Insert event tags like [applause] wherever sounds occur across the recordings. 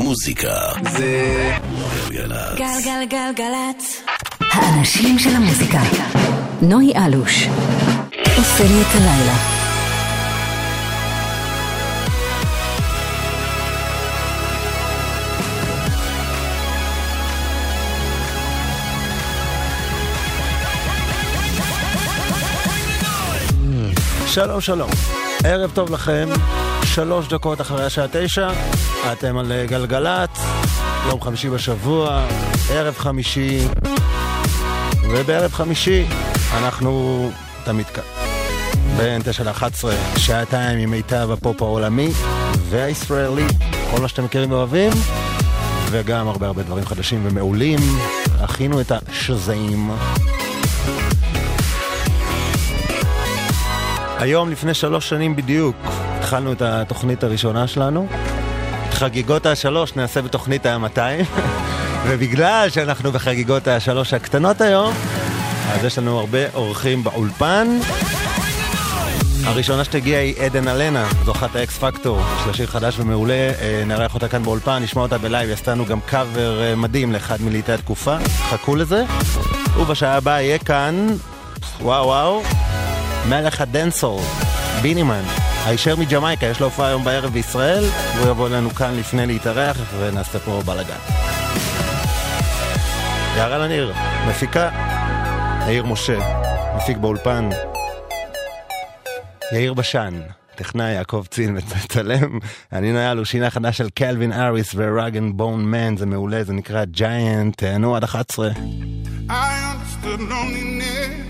מוזיקה זה גלגלצ. גלגלגלגלצ. האנשים של המוזיקה. נוי אלוש. עושה לי את הלילה. שלום שלום, ערב טוב לכם, שלוש דקות אחרי השעה תשע, אתם על אה, גלגלצ, יום חמישי בשבוע, ערב חמישי, ובערב חמישי אנחנו תמיד כאן. בין תשע ל-11, שעתיים עם מיטב הפופ העולמי והישראלי, כל מה שאתם מכירים ואוהבים, וגם הרבה הרבה דברים חדשים ומעולים. הכינו את השזעים. היום, לפני שלוש שנים בדיוק, התחלנו את התוכנית הראשונה שלנו. חגיגות השלוש נעשה בתוכנית המאתיים, [laughs] ובגלל שאנחנו בחגיגות השלוש הקטנות היום, אז יש לנו הרבה אורחים באולפן. הראשונה שתגיע היא עדן אלנה, זוכת האקס פקטור, יש לה שיר חדש ומעולה, אה, נארח אותה כאן באולפן, נשמע אותה בלייב, עשתה לנו גם קאבר אה, מדהים לאחד מלעיטי התקופה, חכו לזה. ובשעה הבאה יהיה כאן, וואו וואו, מלך הדנסול, בינימן, הישר מג'מייקה, יש לו הופעה היום בערב בישראל, והוא יבוא אלינו כאן לפני להתארח ונעשה פה בלאגן. יערה לניר, מפיקה, יאיר משה, מפיק באולפן, יאיר בשן, טכנאי יעקב צין מצלם, אני נויה לו שינה חדש של קלווין אריס ורגן בון מן, זה מעולה, זה נקרא ג'יינט, תהנו עד 11. I understood loneliness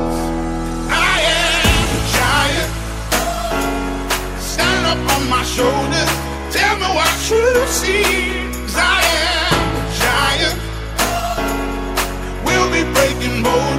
Up on my shoulders. Tell me what you see. 'Cause I am a giant. We'll be breaking boulders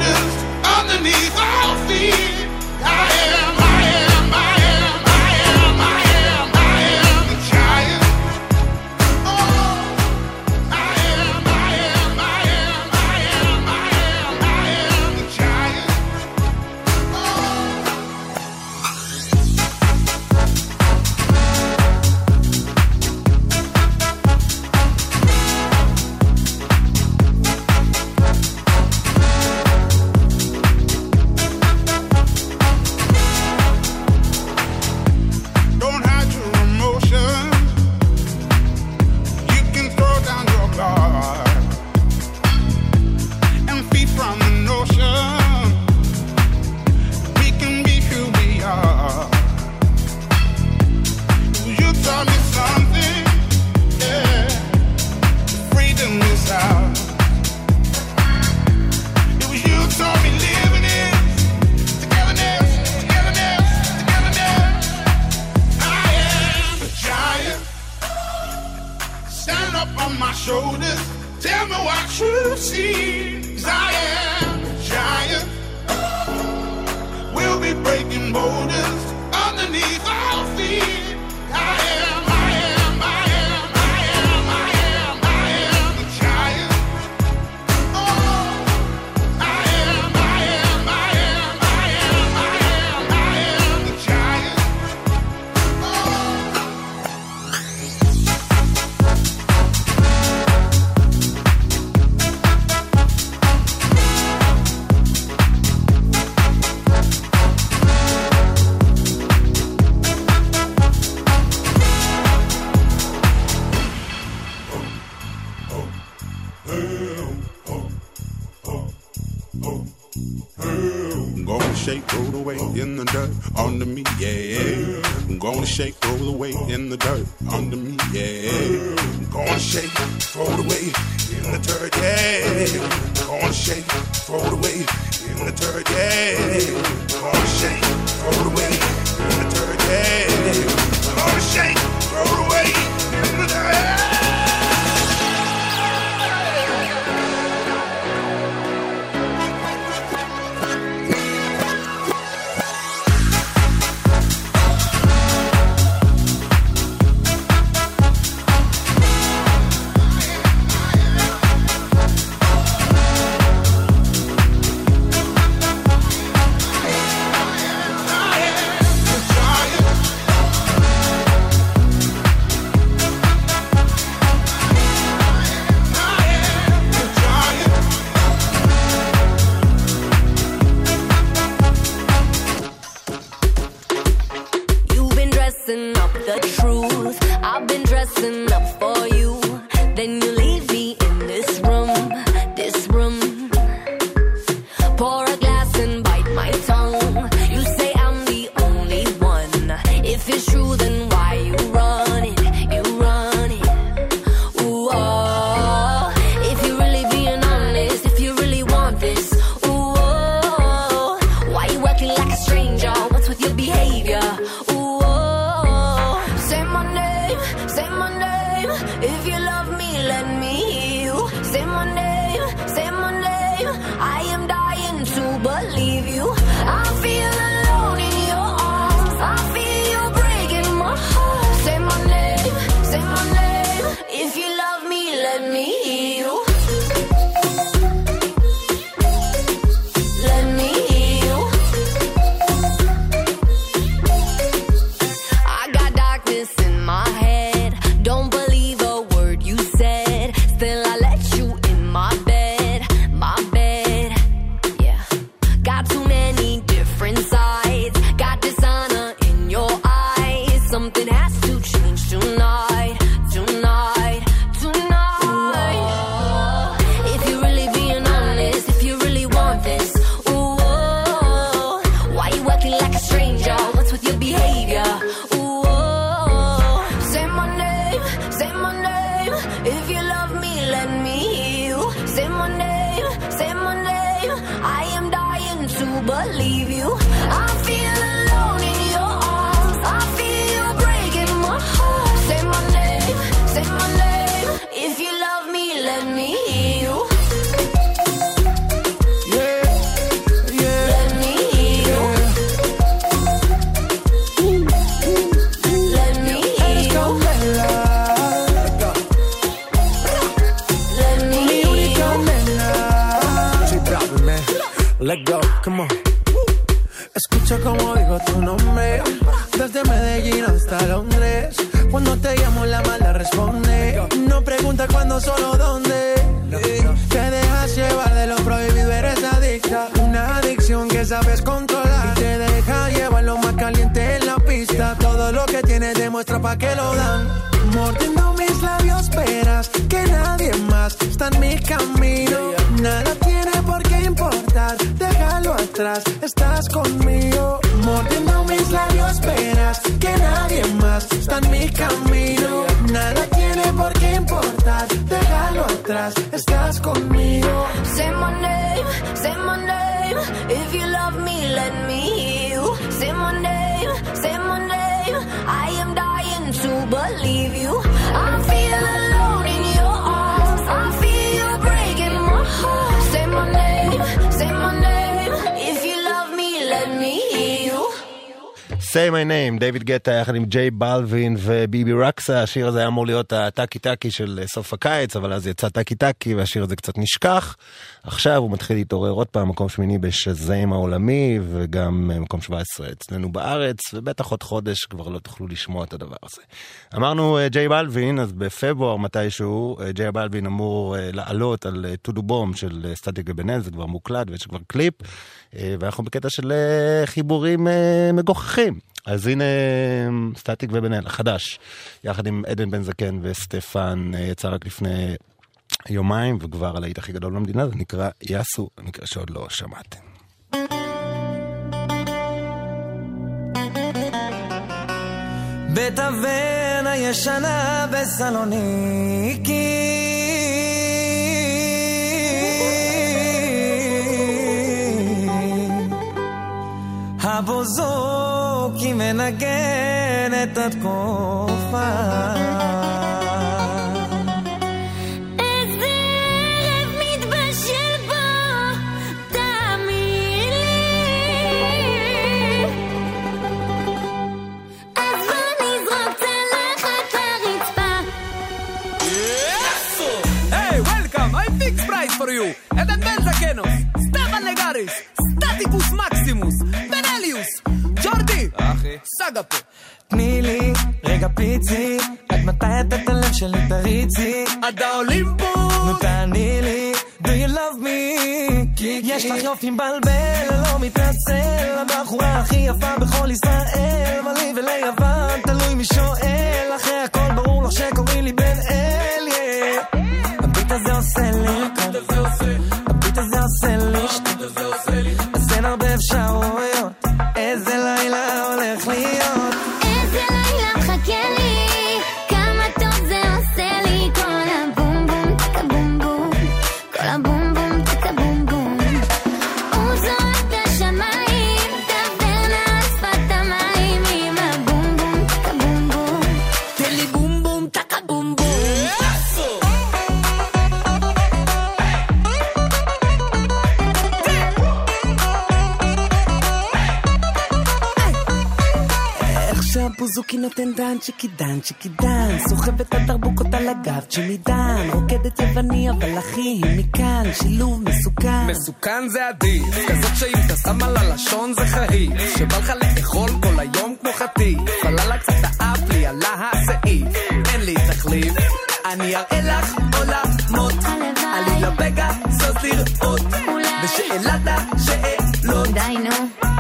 atrás. say my name, דייוויד גטה יחד עם ג'יי בלווין וביבי רקסה, השיר הזה היה אמור להיות הטאקי טאקי של אה, סוף הקיץ, אבל אז יצא טאקי טאקי והשיר הזה קצת נשכח. עכשיו הוא מתחיל להתעורר עוד פעם, מקום שמיני בשזיים העולמי, וגם אה, מקום 17 אצלנו בארץ, ובטח עוד חודש כבר לא תוכלו לשמוע את הדבר הזה. אמרנו אה, ג'יי בלווין, אז בפברואר מתישהו, אה, ג'יי בלווין אמור לעלות על טודו בום של סטטיק ובן-אל, זה כבר מוקלט ויש כבר קליפ, ואנחנו בקטע של חיבורים מגוחכים. אז הנה סטטיק ובן-אל, החדש, יחד עם עדן בן זקן וסטפן, יצא רק לפני יומיים, וכבר הלהיט הכי גדול במדינה, זה נקרא יאסו, נקרא שעוד לא שמעתם. בית אבן הישנה בסלוניקי הבוזוקי מנגן את התקופה for you. ed è Benzachenos, Stefan Legaris, Staticus Maximus, Benelius, Jordi, Sagapo. תני לי רגע פיצי, עד מתי אתה את הלב שלי תריצי? עד האולימפוס! נו תעני לי, do you love me? יש לך יופי מבלבל, לא מתנצל, הבחורה הכי יפה בכל ישראל, אבל וליוון, תלוי מי שואל, אחרי הכל ברור לך שקוראים לי בן אל, יא. הביט הזה עושה לי, הביט הזה עושה לי, אז אין הרבה אפשרויות צ'יקי נותן דן, צ'יקי דן, צ'יקי דן, סוחבת את התרבוקות על הגב, צ'ימי דן, רוקדת יווני אבל אחי, מכאן, שילוב מסוכן. מסוכן זה עדיף, כזאת שאם אתה שם על הלשון זה חריף, שבא לך לאכול כל היום כמו חטיף, פללה קצת האף לי עלה הסעיף, אין לי תחליף, אני אראה לך עולמות, הלוואי. עלי לבגה, זאת לראות, אולי. ושאלת השאלות. די נו.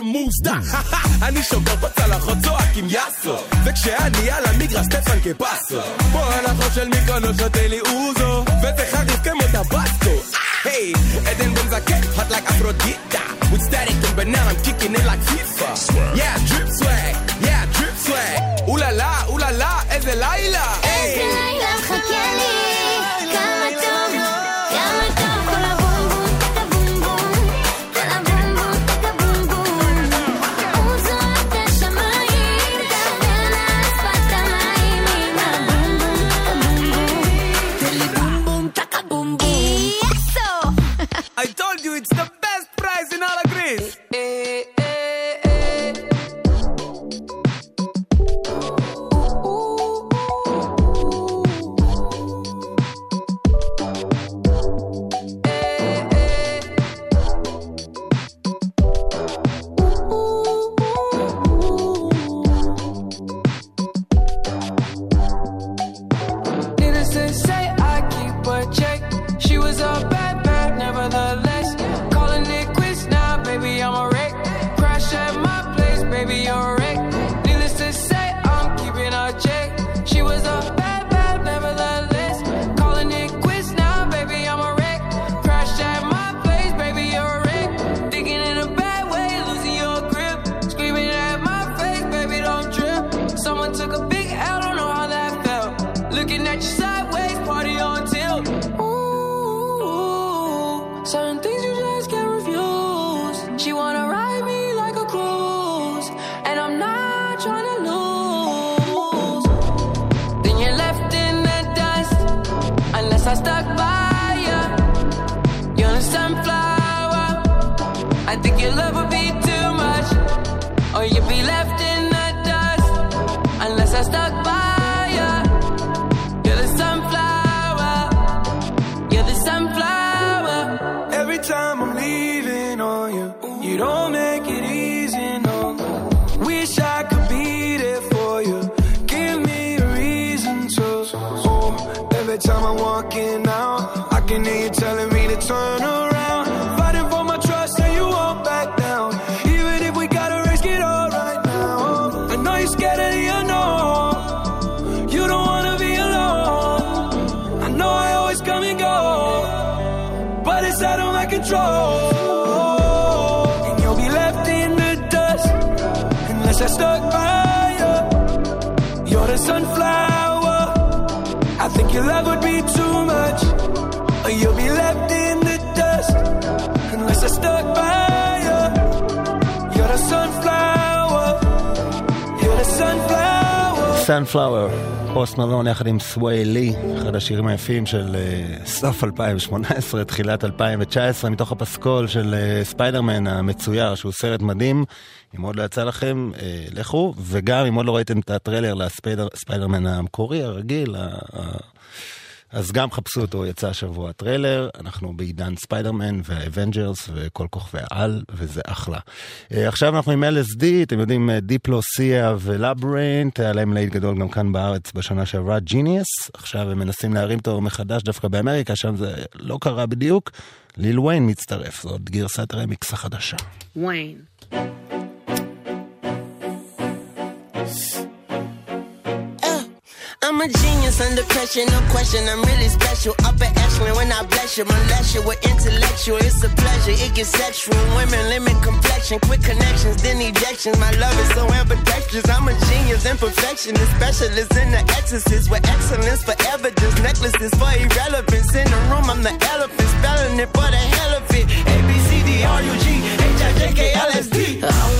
יותר מוסדר. אני שוקופץ על החוצו, הקים יאסו. וכשאני על המגרש, סטפן כפסו. פה הלכות של מיקרונו שותה לי אוזו, ותחריף כמו טבסקו. היי, עדן בן זקן, hot like אפרודיטה. With static and banana, I'm kicking it like FIFA. Yeah, drip swag, yeah, drip swag. אולה לה, אולה לה, איזה לילה. פוסט מלון יחד עם סווי לי, אחד השירים היפים של uh, סוף 2018, תחילת 2019, מתוך הפסקול של אה, ספיידרמן uh, המצויר, שהוא סרט מדהים. אם עוד לא יצא לכם, uh, לכו, וגם אם עוד לא ראיתם את הטריילר לספיידרמן המקורי, הרגיל, ה... אז גם חפשו אותו, יצא השבוע הטריילר, אנחנו בעידן ספיידרמן והאבנג'רס וכל כוכבי העל, וזה אחלה. אה, עכשיו אנחנו עם LSD, אתם יודעים, אה, דיפלו, סיה ולאברינט, היה להם להיט גדול גם כאן בארץ בשנה שעברה, ג'יניוס, עכשיו הם מנסים להרים אותו מחדש דווקא באמריקה, שם זה לא קרה בדיוק. ליל ויין מצטרף, זאת גרסת רמיקס החדשה. ויין. I'm a genius under pressure, no question. I'm really special. upper echelon. When I bless you. Molest you with intellectual. It's a pleasure. It gets sexual. Women limit complexion. Quick connections, then ejections. My love is so ambidextrous. I'm a genius in perfectionist. Specialist in the exorcist. With excellence for evidence. Necklaces for irrelevance. In the room, I'm the elephant. Spelling it for the hell of it. A, B, C, D, R, U, G, H, I, J, K, L, S, D.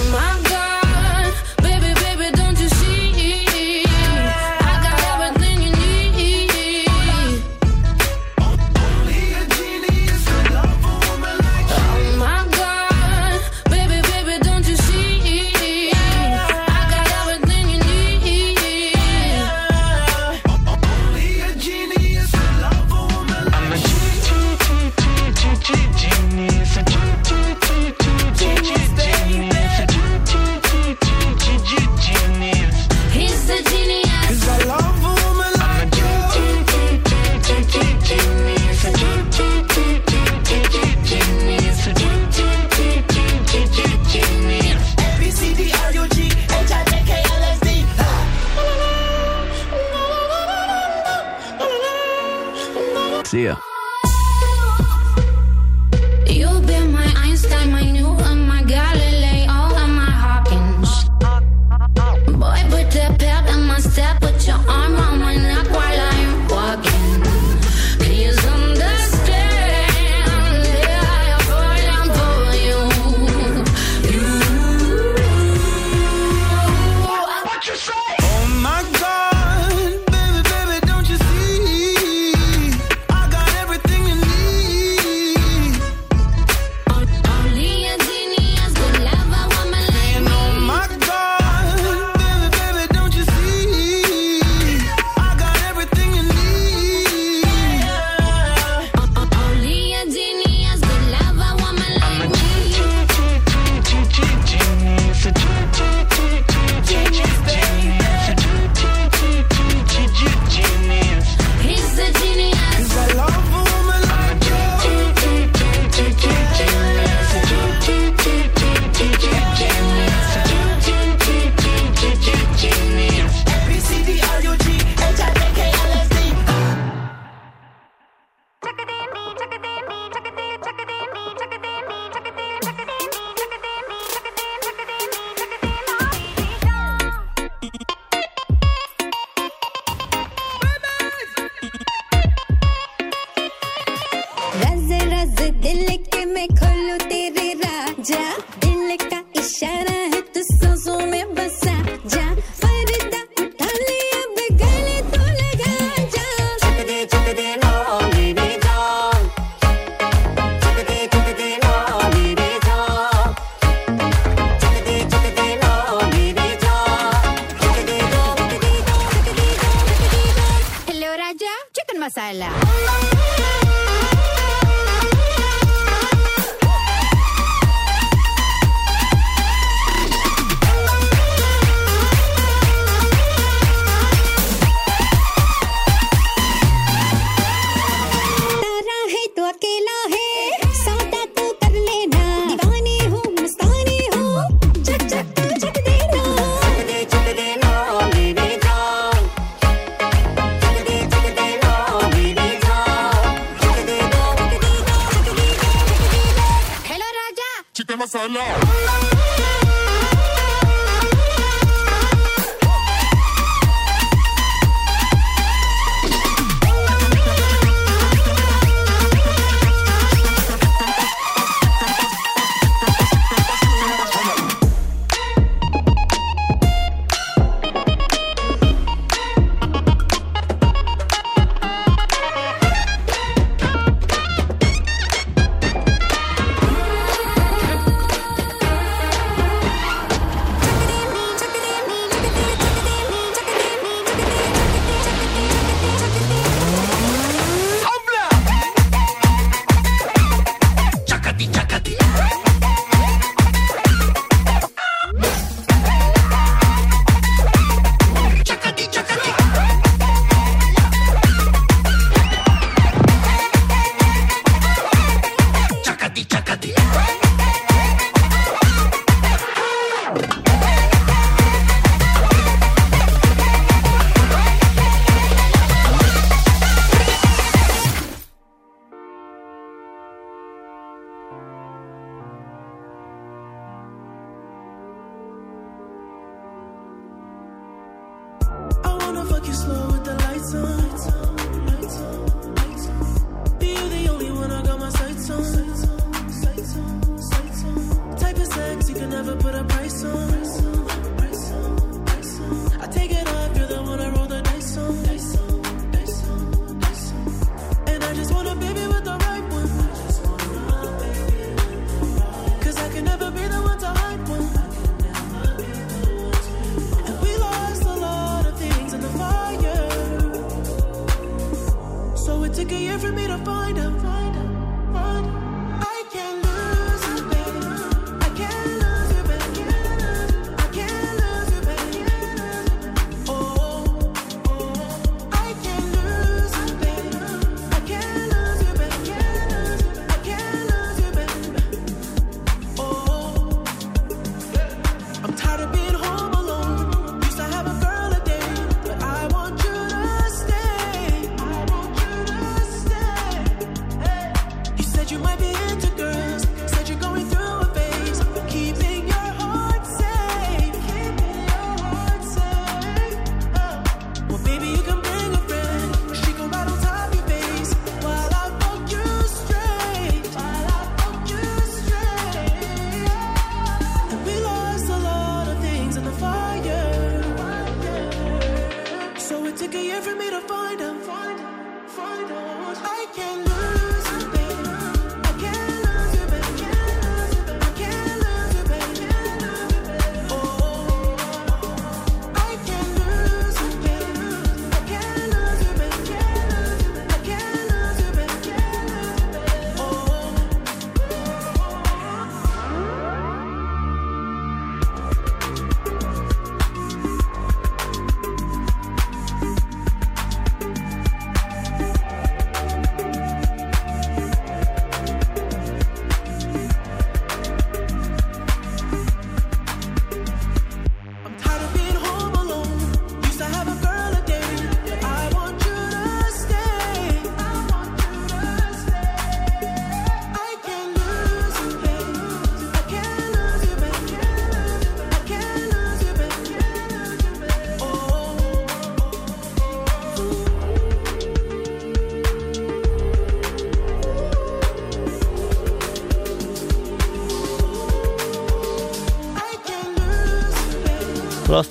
Habitat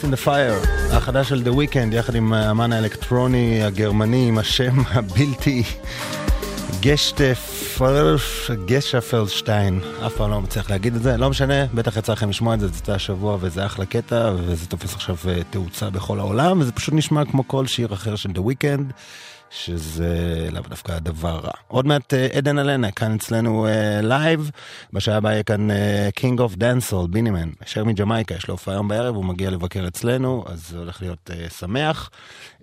in the Fire, החדש של The Weeknd, יחד עם האמן האלקטרוני הגרמני עם השם [laughs] הבלתי גשטף, גשפלשטיין, אף פעם לא מצליח להגיד את זה, לא משנה, בטח יצא לכם לשמוע את זה, זה יצא השבוע וזה אחלה קטע, וזה תופס עכשיו אה, תאוצה בכל העולם, וזה פשוט נשמע כמו כל שיר אחר של The Weeknd. שזה לאו דווקא הדבר רע. עוד מעט אה, עדן אלנה, כאן אצלנו לייב, בשעה הבאה יהיה כאן קינג אוף דנסול, בינימן, אשר מג'מייקה, יש לו הופעה היום בערב, הוא מגיע לבקר אצלנו, אז זה הולך להיות אה, שמח.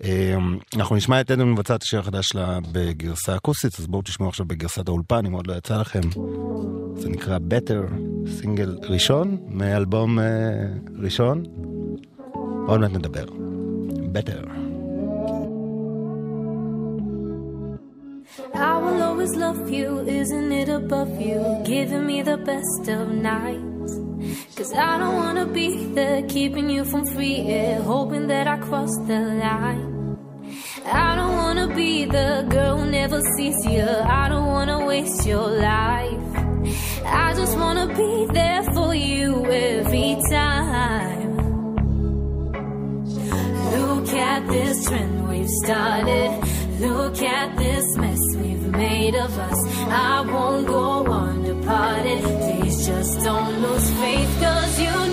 אה, אנחנו נשמע את עדן מבצעת השיר החדש שלה בגרסה אקוסטית, אז בואו תשמעו עכשיו בגרסת האולפן, אם עוד לא יצא לכם. זה נקרא Better, סינגל ראשון, מאלבום אה, ראשון. עוד מעט נדבר. Better. I will always love you, isn't it above you? Giving me the best of nights. Cause I don't wanna be there, keeping you from free air, hoping that I cross the line. I don't wanna be the girl who never sees you, I don't wanna waste your life. I just wanna be there for you every time. Look at this trend we've started. Look at this mess we've made of us. I won't go undeparted. Please just don't lose faith, cause you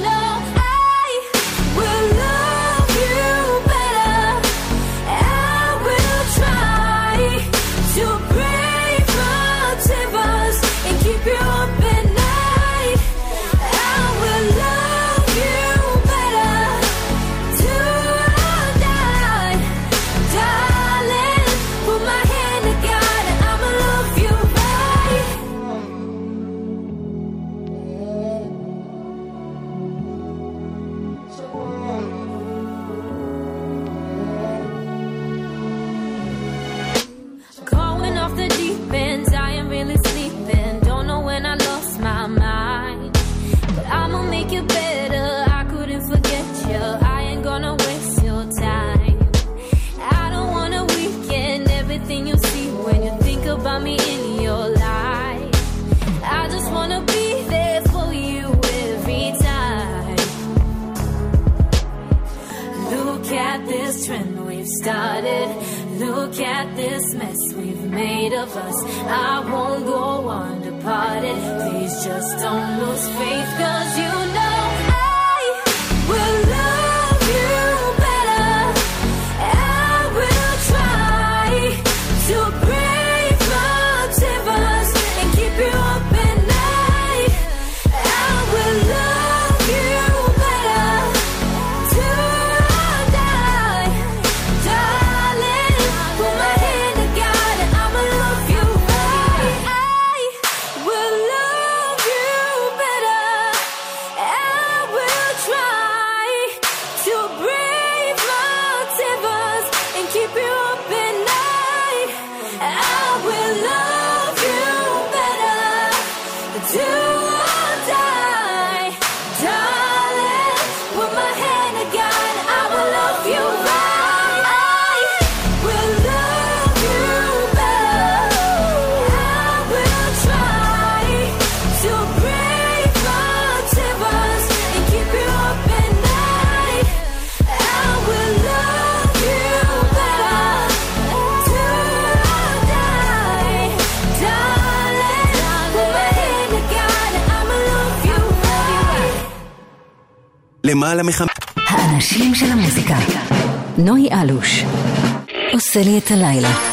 this mess we've made of us. I won't go undeparted. Please just don't lose faith, cause you know. למעלה מחמ... האנשים של המוזיקה. נוי אלוש. עושה לי את הלילה.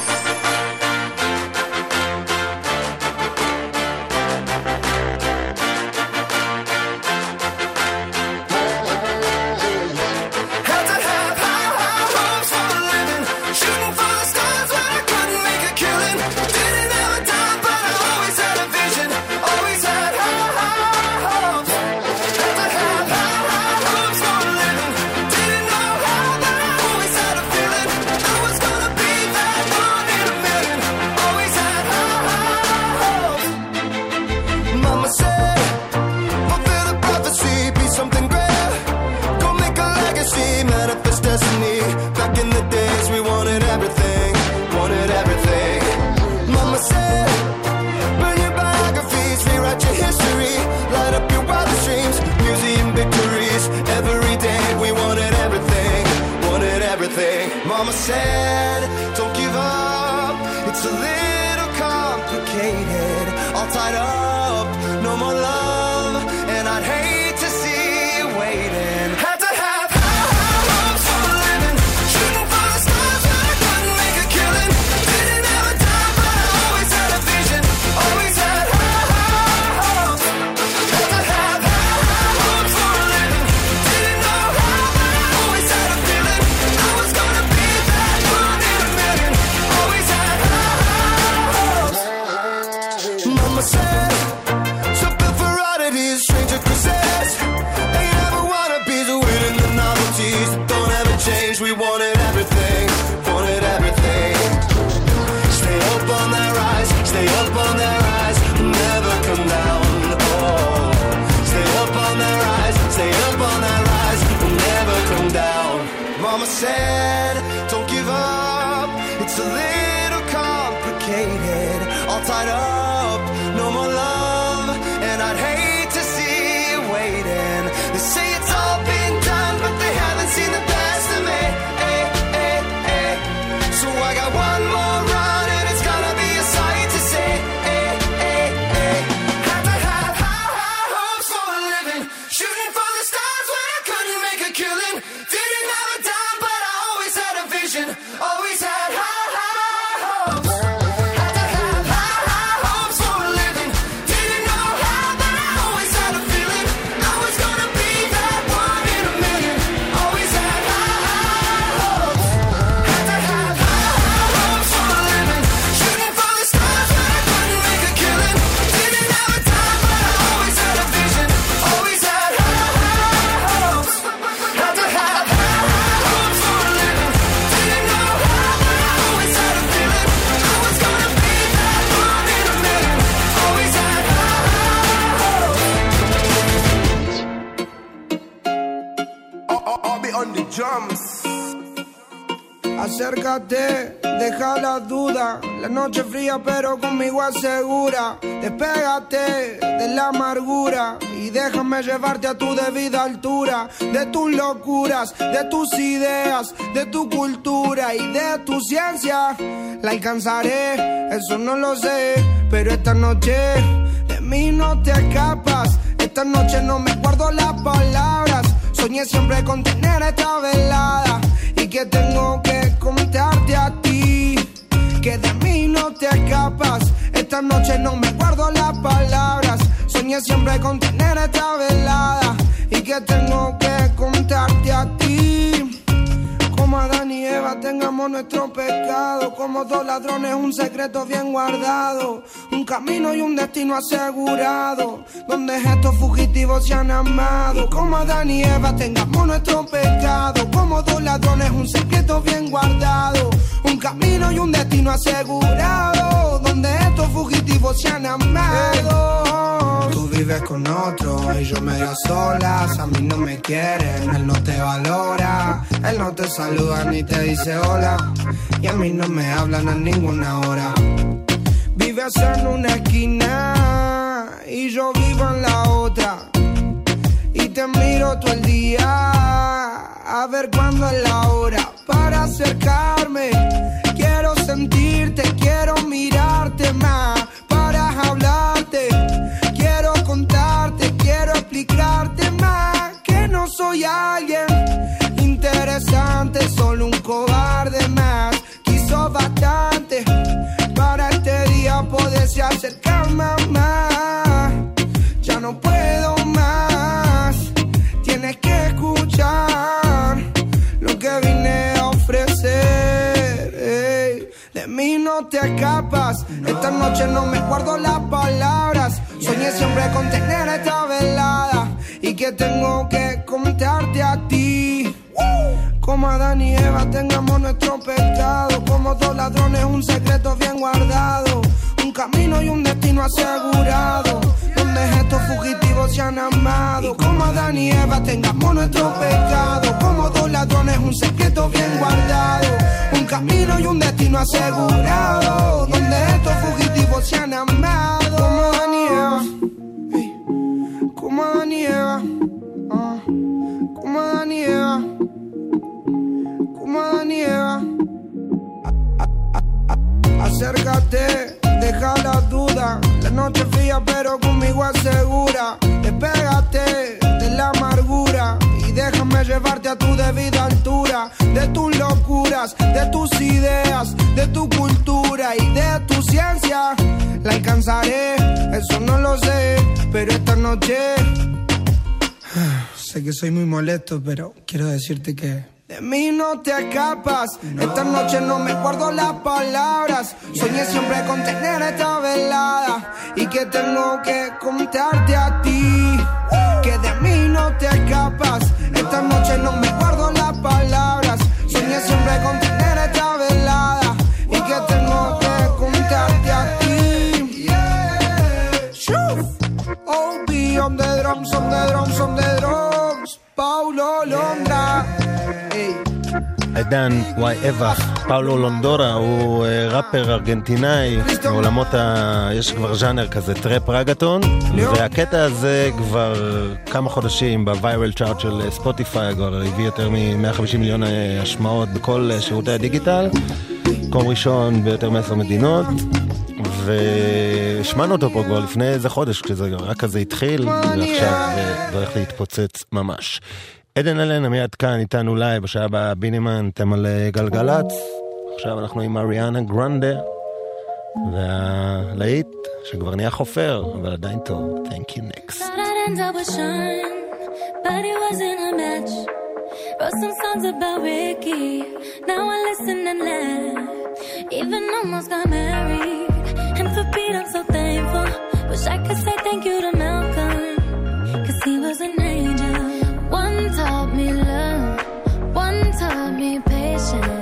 Acércate, deja la duda. La noche fría, pero conmigo asegura. Despégate de la amargura y déjame llevarte a tu debida altura. De tus locuras, de tus ideas, de tu cultura y de tu ciencia. La alcanzaré, eso no lo sé. Pero esta noche de mí no te escapas. Esta noche no me guardo las palabras. Soñé siempre con tener esta velada y que tengo que contarte a ti. Que de mí no te escapas. Esta noche no me guardo las palabras. Soñé siempre con tener esta velada y que tengo que contarte a ti. Como Adán y Eva tengamos nuestro pecado. Como dos ladrones, un secreto bien guardado. Un camino y un destino asegurado. Donde estos fugitivos se han amado. Como Adán y Eva tengamos nuestro pecado. Como dos ladrones, un secreto bien guardado. Un camino y un destino asegurado. Donde estos fugitivos se han amado. Tú vives con otro y yo medio solas. A mí no me quieren, él no te valora. Él no te saluda ni te dice hola. Y a mí no me hablan a ninguna hora. Vives en una esquina y yo vivo en la otra. Y te miro todo el día a ver cuándo es la hora para acercarme. Quiero sentirte, quiero mirarte más para hablarte. Quiero contarte, quiero explicarte más que no soy alguien interesante, solo un cobarde más. Quiso bastante para este día poderse acercar más. Ya no puedo más, tienes que escuchar lo que vine a ofrecer. De mí no te escapas, esta noche no me guardo las palabras. Soñé siempre con tener esta velada y que tengo que contarte a ti. Como Adán y Eva tengamos nuestro pecado. Como dos ladrones, un secreto bien guardado. Un camino y un destino asegurado. Donde estos fugitivos se han amado. Como Adán y Eva tengamos nuestro pecado. Como dos ladrones, un secreto bien guardado. Un camino y un destino asegurado. Donde estos fugitivos se han amado. Como Adán y Eva. Ey. Como Adán y Eva. Ah. Como Adán y Eva. Acércate, deja la duda. La noche fría, pero conmigo asegura. Despégate de la amargura y déjame llevarte a tu debida altura. De tus locuras, de tus ideas, de tu cultura y de tu ciencia. La alcanzaré, eso no lo sé, pero esta noche. [sighs] Sé que soy muy molesto, pero quiero decirte que. De mí no te escapas. Esta noche no me guardo las palabras. Soñé siempre con tener esta velada. Y que tengo que contarte a ti. Que de mí no te escapas. Esta noche no me guardo las palabras. Soñé siempre con tener esta velada. Y que tengo que contarte a ti. Shoo. OB on the drums, on the drums, on the drums. Paulo Londra. עידן וואי אבח, פאולו לונדורה הוא אה, ראפר ארגנטינאי מעולמות ה... יש כבר ז'אנר כזה טראפ רגטון והקטע הזה כבר כמה חודשים בוויירל צ'ארט של אה, ספוטיפיי כבר הביא יותר מ-150 מיליון אה, השמעות בכל שירותי הדיגיטל מקום ראשון ביותר מעשר מדינות והשמענו אותו פה כבר לפני איזה חודש כשזה רק כזה התחיל ועכשיו זה הולך להתפוצץ ממש. עדן אלן מיד כאן איתנו לייב בשעה הבאה בינימן, אתם על אה, גלגלצ. עכשיו אנחנו עם אריאנה גרנדה והלהיט שכבר נהיה חופר, אבל עדיין טוב. Thank you next. Wrote some songs about Ricky, now I listen and laugh. Even almost got married, and for Pete I'm so thankful. Wish I could say thank you to Malcolm, cause he was an angel. Taught me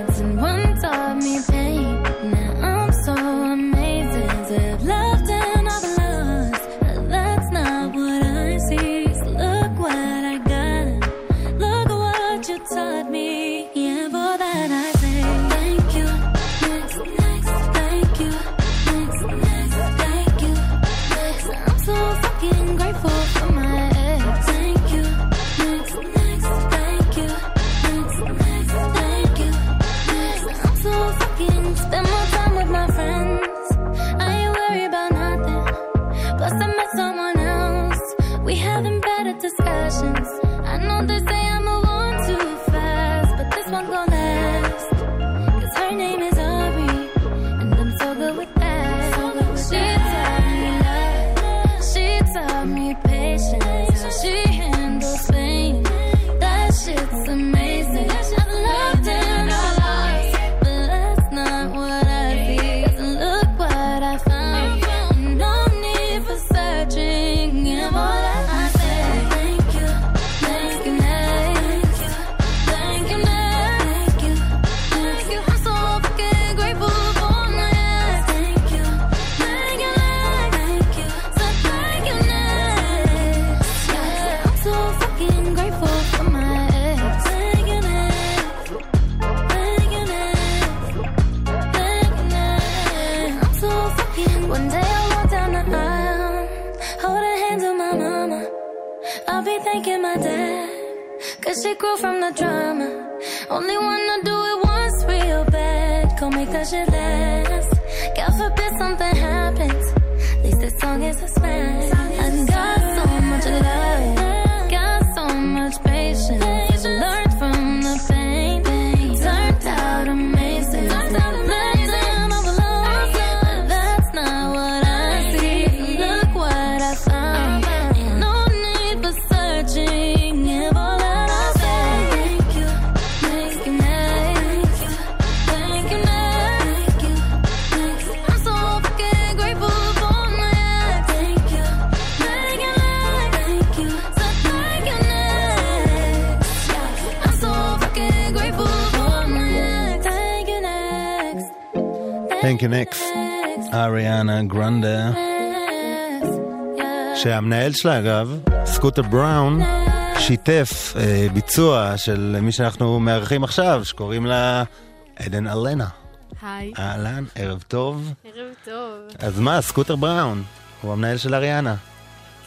You next. אריאנה גרנדה, שהמנהל שלה אגב, סקוטר בראון, שיתף אה, ביצוע של מי שאנחנו מארחים עכשיו, שקוראים לה עדן אלנה. היי. אהלן, ערב טוב. ערב טוב. אז מה, סקוטר בראון, הוא המנהל של אריאנה.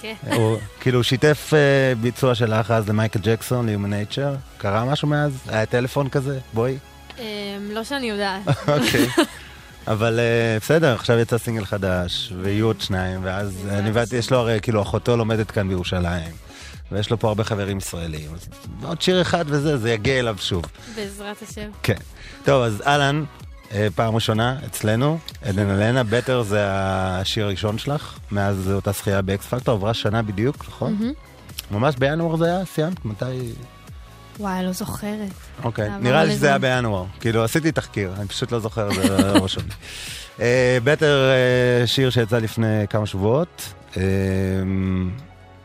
כן. הוא כאילו שיתף אה, ביצוע שלך אז למייקל ג'קסון, ל-Human Nature. קרה משהו מאז? היה טלפון כזה? בואי. אמ, לא שאני יודעת. [laughs] אוקיי. אבל אה, בסדר, עכשיו יצא סינגל חדש, ויהיו עוד שניים, ואז אני הבנתי, יש לו הרי, כאילו, אחותו לומדת כאן בירושלים, ויש לו פה הרבה חברים ישראלים. אז עוד שיר אחד וזה, זה יגיע אליו שוב. בעזרת השם. כן. טוב, אז אהלן, אה, פעם ראשונה אצלנו, עדן אלנה, בטר זה השיר הראשון שלך, מאז אותה זכייה באקס פקטור, עברה שנה בדיוק, נכון? ממש בינואר זה היה? סיימת? מתי? וואי, לא זוכרת. אוקיי, נראה לי שזה היה. בינואר. כאילו, עשיתי תחקיר, אני פשוט לא זוכר, זה [laughs] לא רשום לי. אה, בטר, אה, שיר שיצא לפני כמה שבועות. אה,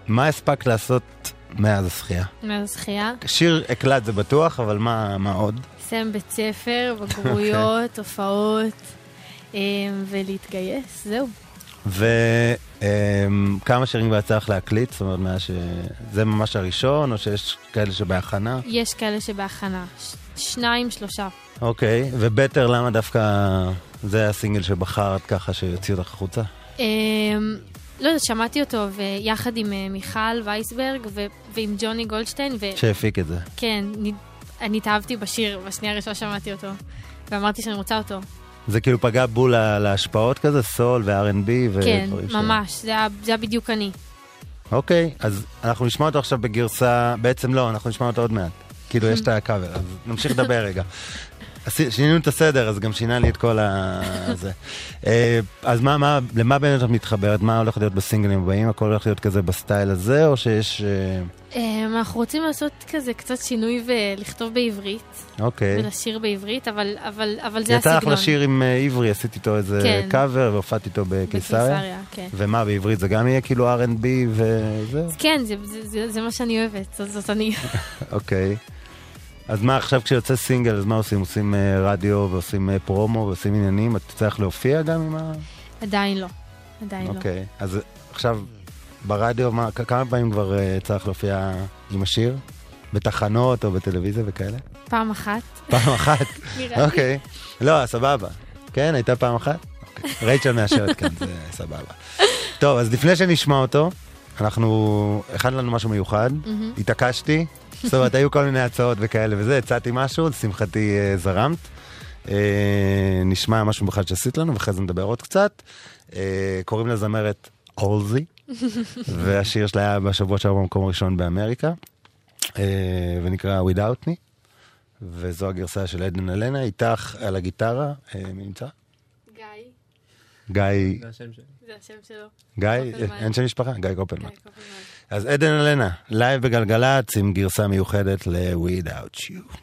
מה הספקת לעשות מאז הזכייה? מאז הזכייה. שיר הקלט זה בטוח, אבל מה מה עוד? לסיים בית ספר, [laughs] בגרויות, הופעות, ולהתגייס, זהו. וכמה שירים כבר יצא לך להקליט? זאת אומרת, מאז ש... זה ממש הראשון, או שיש כאלה שבהכנה? יש כאלה שבהכנה. ש- שניים, שלושה. אוקיי, ובטר, למה דווקא זה הסינגל שבחרת ככה שיוציא אותך החוצה? אמ, לא יודעת, שמעתי אותו ויחד עם אה, מיכל וייסברג ו- ועם ג'וני גולדשטיין, ו- שהפיק את זה. כן, אני- אני התאהבתי בשיר, בשנייה הראשונה שמעתי אותו, ואמרתי שאני רוצה אותו. זה כאילו פגע בול לה- להשפעות כזה, סול ו-R&B כן, ודברים ש... ממש, זה היה- בדיוק אני. אוקיי, אז אנחנו נשמע אותו עכשיו בגרסה, בעצם לא, אנחנו נשמע אותו עוד מעט. כאילו, יש את הקאבר, אז נמשיך לדבר רגע. [laughs] שינינו את הסדר, אז גם שינה לי את כל ה... [laughs] זה. אה, אז מה, מה, למה באמת את מתחברת? מה הולך להיות בסינגלים הבאים? הכל הולך להיות כזה בסטייל הזה, או שיש... אמ, אנחנו רוצים לעשות כזה קצת שינוי ולכתוב בעברית, אוקיי. ולשיר בעברית, אבל, אבל, אבל זה יצא לך הסגנון. לשיר עם אה, עברי, עשיתי איתו איזה כן. קאבר והופעתי איתו בקיסריה. בקיסריה, כן. ומה, בעברית זה גם יהיה כאילו R&B וזהו? כן, זה, זה, זה, זה מה שאני אוהבת, זאת, זאת אני. [laughs] אוקיי. אז מה, עכשיו כשיוצא סינגל, אז מה עושים? עושים אה, רדיו ועושים אה, פרומו ועושים עניינים? את צריך להופיע גם עם ה... עדיין לא, עדיין לא. אוקיי. אז עכשיו, ברדיו, מה, כמה פעמים כבר אה, צריך להופיע עם השיר? בתחנות או בטלוויזיה וכאלה? פעם אחת. פעם אחת? [laughs] נראה לי. אוקיי. לא, סבבה. כן, הייתה פעם אחת? רייצ'ל מאשרת כאן, זה סבבה. טוב, אז לפני שנשמע אותו, אנחנו, הכנו לנו משהו מיוחד. התעקשתי, זאת אומרת, היו כל מיני הצעות וכאלה וזה, הצעתי משהו, לשמחתי אה, זרמת. אה, נשמע משהו בכלל שעשית לנו, ואחרי זה נדבר עוד קצת. קוראים לזמרת אולזי, והשיר שלה היה בשבוע שעבר במקום הראשון באמריקה, אה, ונקרא Without Me, וזו הגרסה של עדן אלנה, איתך על הגיטרה, אה, מי נמצא? גיא. גיא, זה השם שלו. זה השם שלו. גיא. אין שם משפחה? גיא קופלמן. אז עדן אלנה, לייב בגלגלצ עם גרסה מיוחדת ל-Without You.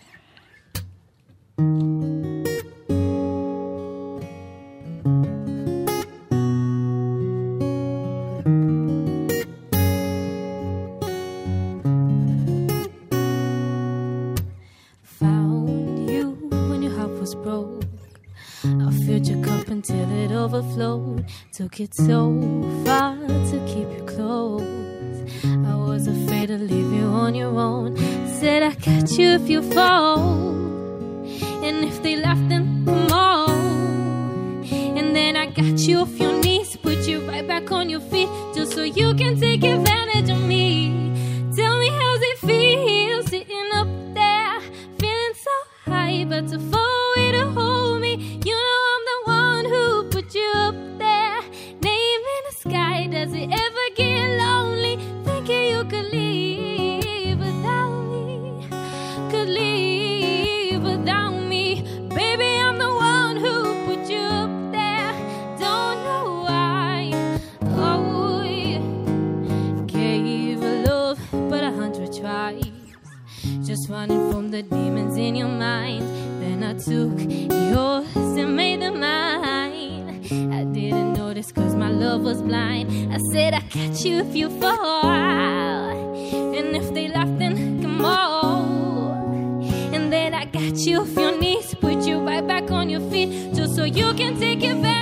Found overflowed. Took it so far to keep you close. I was afraid to leave you on your own. Said I got you if you fall. And if they laugh, then come on. And then I got you off your knees. Put you right back on your feet. Just so you can take it feel running from the demons in your mind. Then I took yours and made them mine. I didn't notice cause my love was blind. I said I'd catch you if you fall. And if they laugh, then come on. And then I got you off your knees, put you right back on your feet, just so you can take advantage of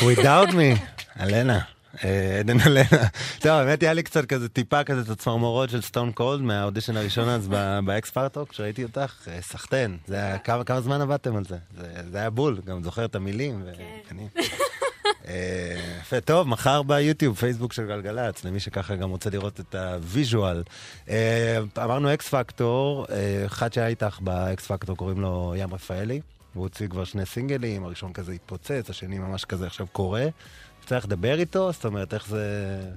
Without me, אלנה. אה, עדן אלנה. טוב, האמת היה לי קצת כזה טיפה כזה את הצמרמורות של סטון קולד מהאודישן הראשון אז ב- באקס פארטוק, כשראיתי אותך, אה, סחטיין. זה היה, כמה זמן עבדתם על זה? זה זה היה בול, גם זוכר את המילים. אני- אה, יפה, טוב, מחר ביוטיוב, פייסבוק של גלגלצ, למי שככה גם רוצה לראות את הוויז'ואל. אמרנו אקס פקטור, אחד שהיה איתך באקס פקטור קוראים לו ים רפאלי, הוא הוציא כבר שני סינגלים, הראשון כזה התפוצץ, השני ממש כזה עכשיו קורה. צריך לדבר איתו? זאת אומרת, איך זה...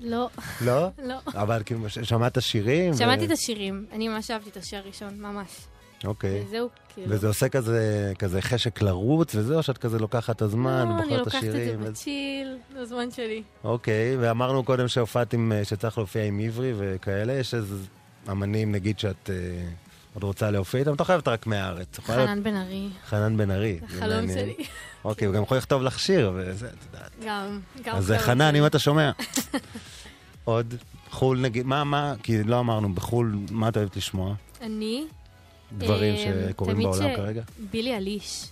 לא. לא? [laughs] לא. אבל כאילו, שמעת שירים? ו- שמעתי את השירים, אני ממש אהבתי את השיר הראשון, ממש. אוקיי. וזהו, כאילו. וזה עושה כזה, כזה חשק לרוץ וזה, או שאת כזה לוקחת את הזמן, לא, אני בוחרת את לוקחת את זה השירים? בצ'יל, זה הזמן שלי. אוקיי, ואמרנו קודם שהופעת עם, שצריך להופיע עם עברי וכאלה, יש איזה אמנים, נגיד, שאת אה, עוד רוצה להופיע איתם, אתה חייבת רק מהארץ. את חנן בן ארי. חנן בן ארי. החלום. שלי. אוקיי, הוא גם יכול לכתוב לך שיר, וזה, את יודעת. גם, גם אז חנן. אם אתה שומע. [laughs] עוד, חו"ל נגיד, מה, מה, כי לא אמרנו, בחו"ל, מה את אוהבת לשמוע? אני... דברים אה, שקורים תמיד בעולם כרגע? בילי אליש.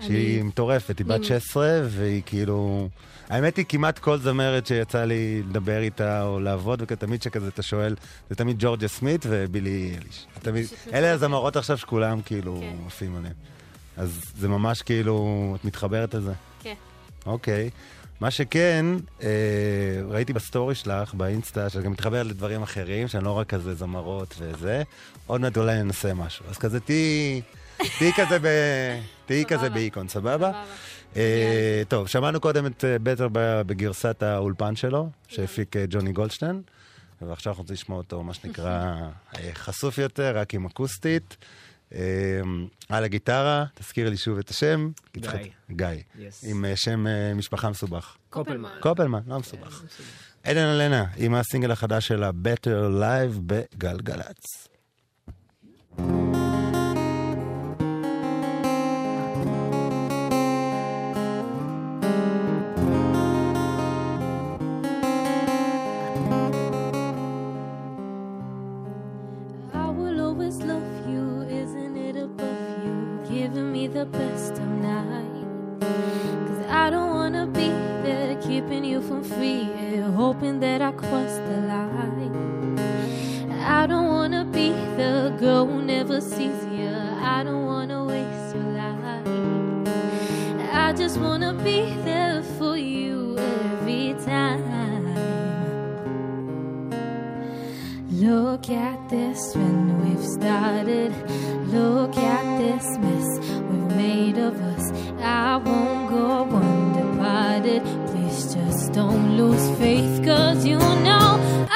שהיא מטורפת, היא בת אני- 16, והיא כאילו... האמת היא, כמעט כל זמרת שיצא לי לדבר איתה או לעבוד, ותמיד שכזה אתה שואל, זה תמיד ג'ורג'ה סמית ובילי אליש. תמיד, אלה הזמרות עכשיו שכולם כאילו כן. עפים עליהם. אז זה ממש כאילו, את מתחברת לזה? כן. אוקיי. מה שכן, אה, ראיתי בסטורי שלך, באינסטה, שאת גם מתחברת לדברים אחרים, שאני לא רק כזה זמרות וזה, עוד מעט אולי ננסה משהו. אז כזה תהיי, תהיי כזה ב... תהיי כזה באיקון, סבבה? אה, טוב, שמענו קודם את אה, בטר בגרסת האולפן שלו, שהפיק אה, ג'וני גולדשטיין, ועכשיו אנחנו רוצים לשמוע אותו, מה שנקרא, אה, חשוף יותר, רק עם אקוסטית. אה, על הגיטרה, תזכיר לי שוב את השם. גיא. גיא. עם אה, שם אה, משפחה מסובך. קופלמן. קופלמן, לא מסובך. עדן אלנה, עם הסינגל החדש שלה, Better Live בגלגלצ. I best of. Cause I don't wanna be there, keeping you from fear, hoping that I cross the line. I don't wanna be the girl who never sees you, I don't wanna waste your life. I just wanna be there for you every time. Look at this when we've started. Look at this mess made of us. I won't go undivided. Please just don't lose faith, cause you know I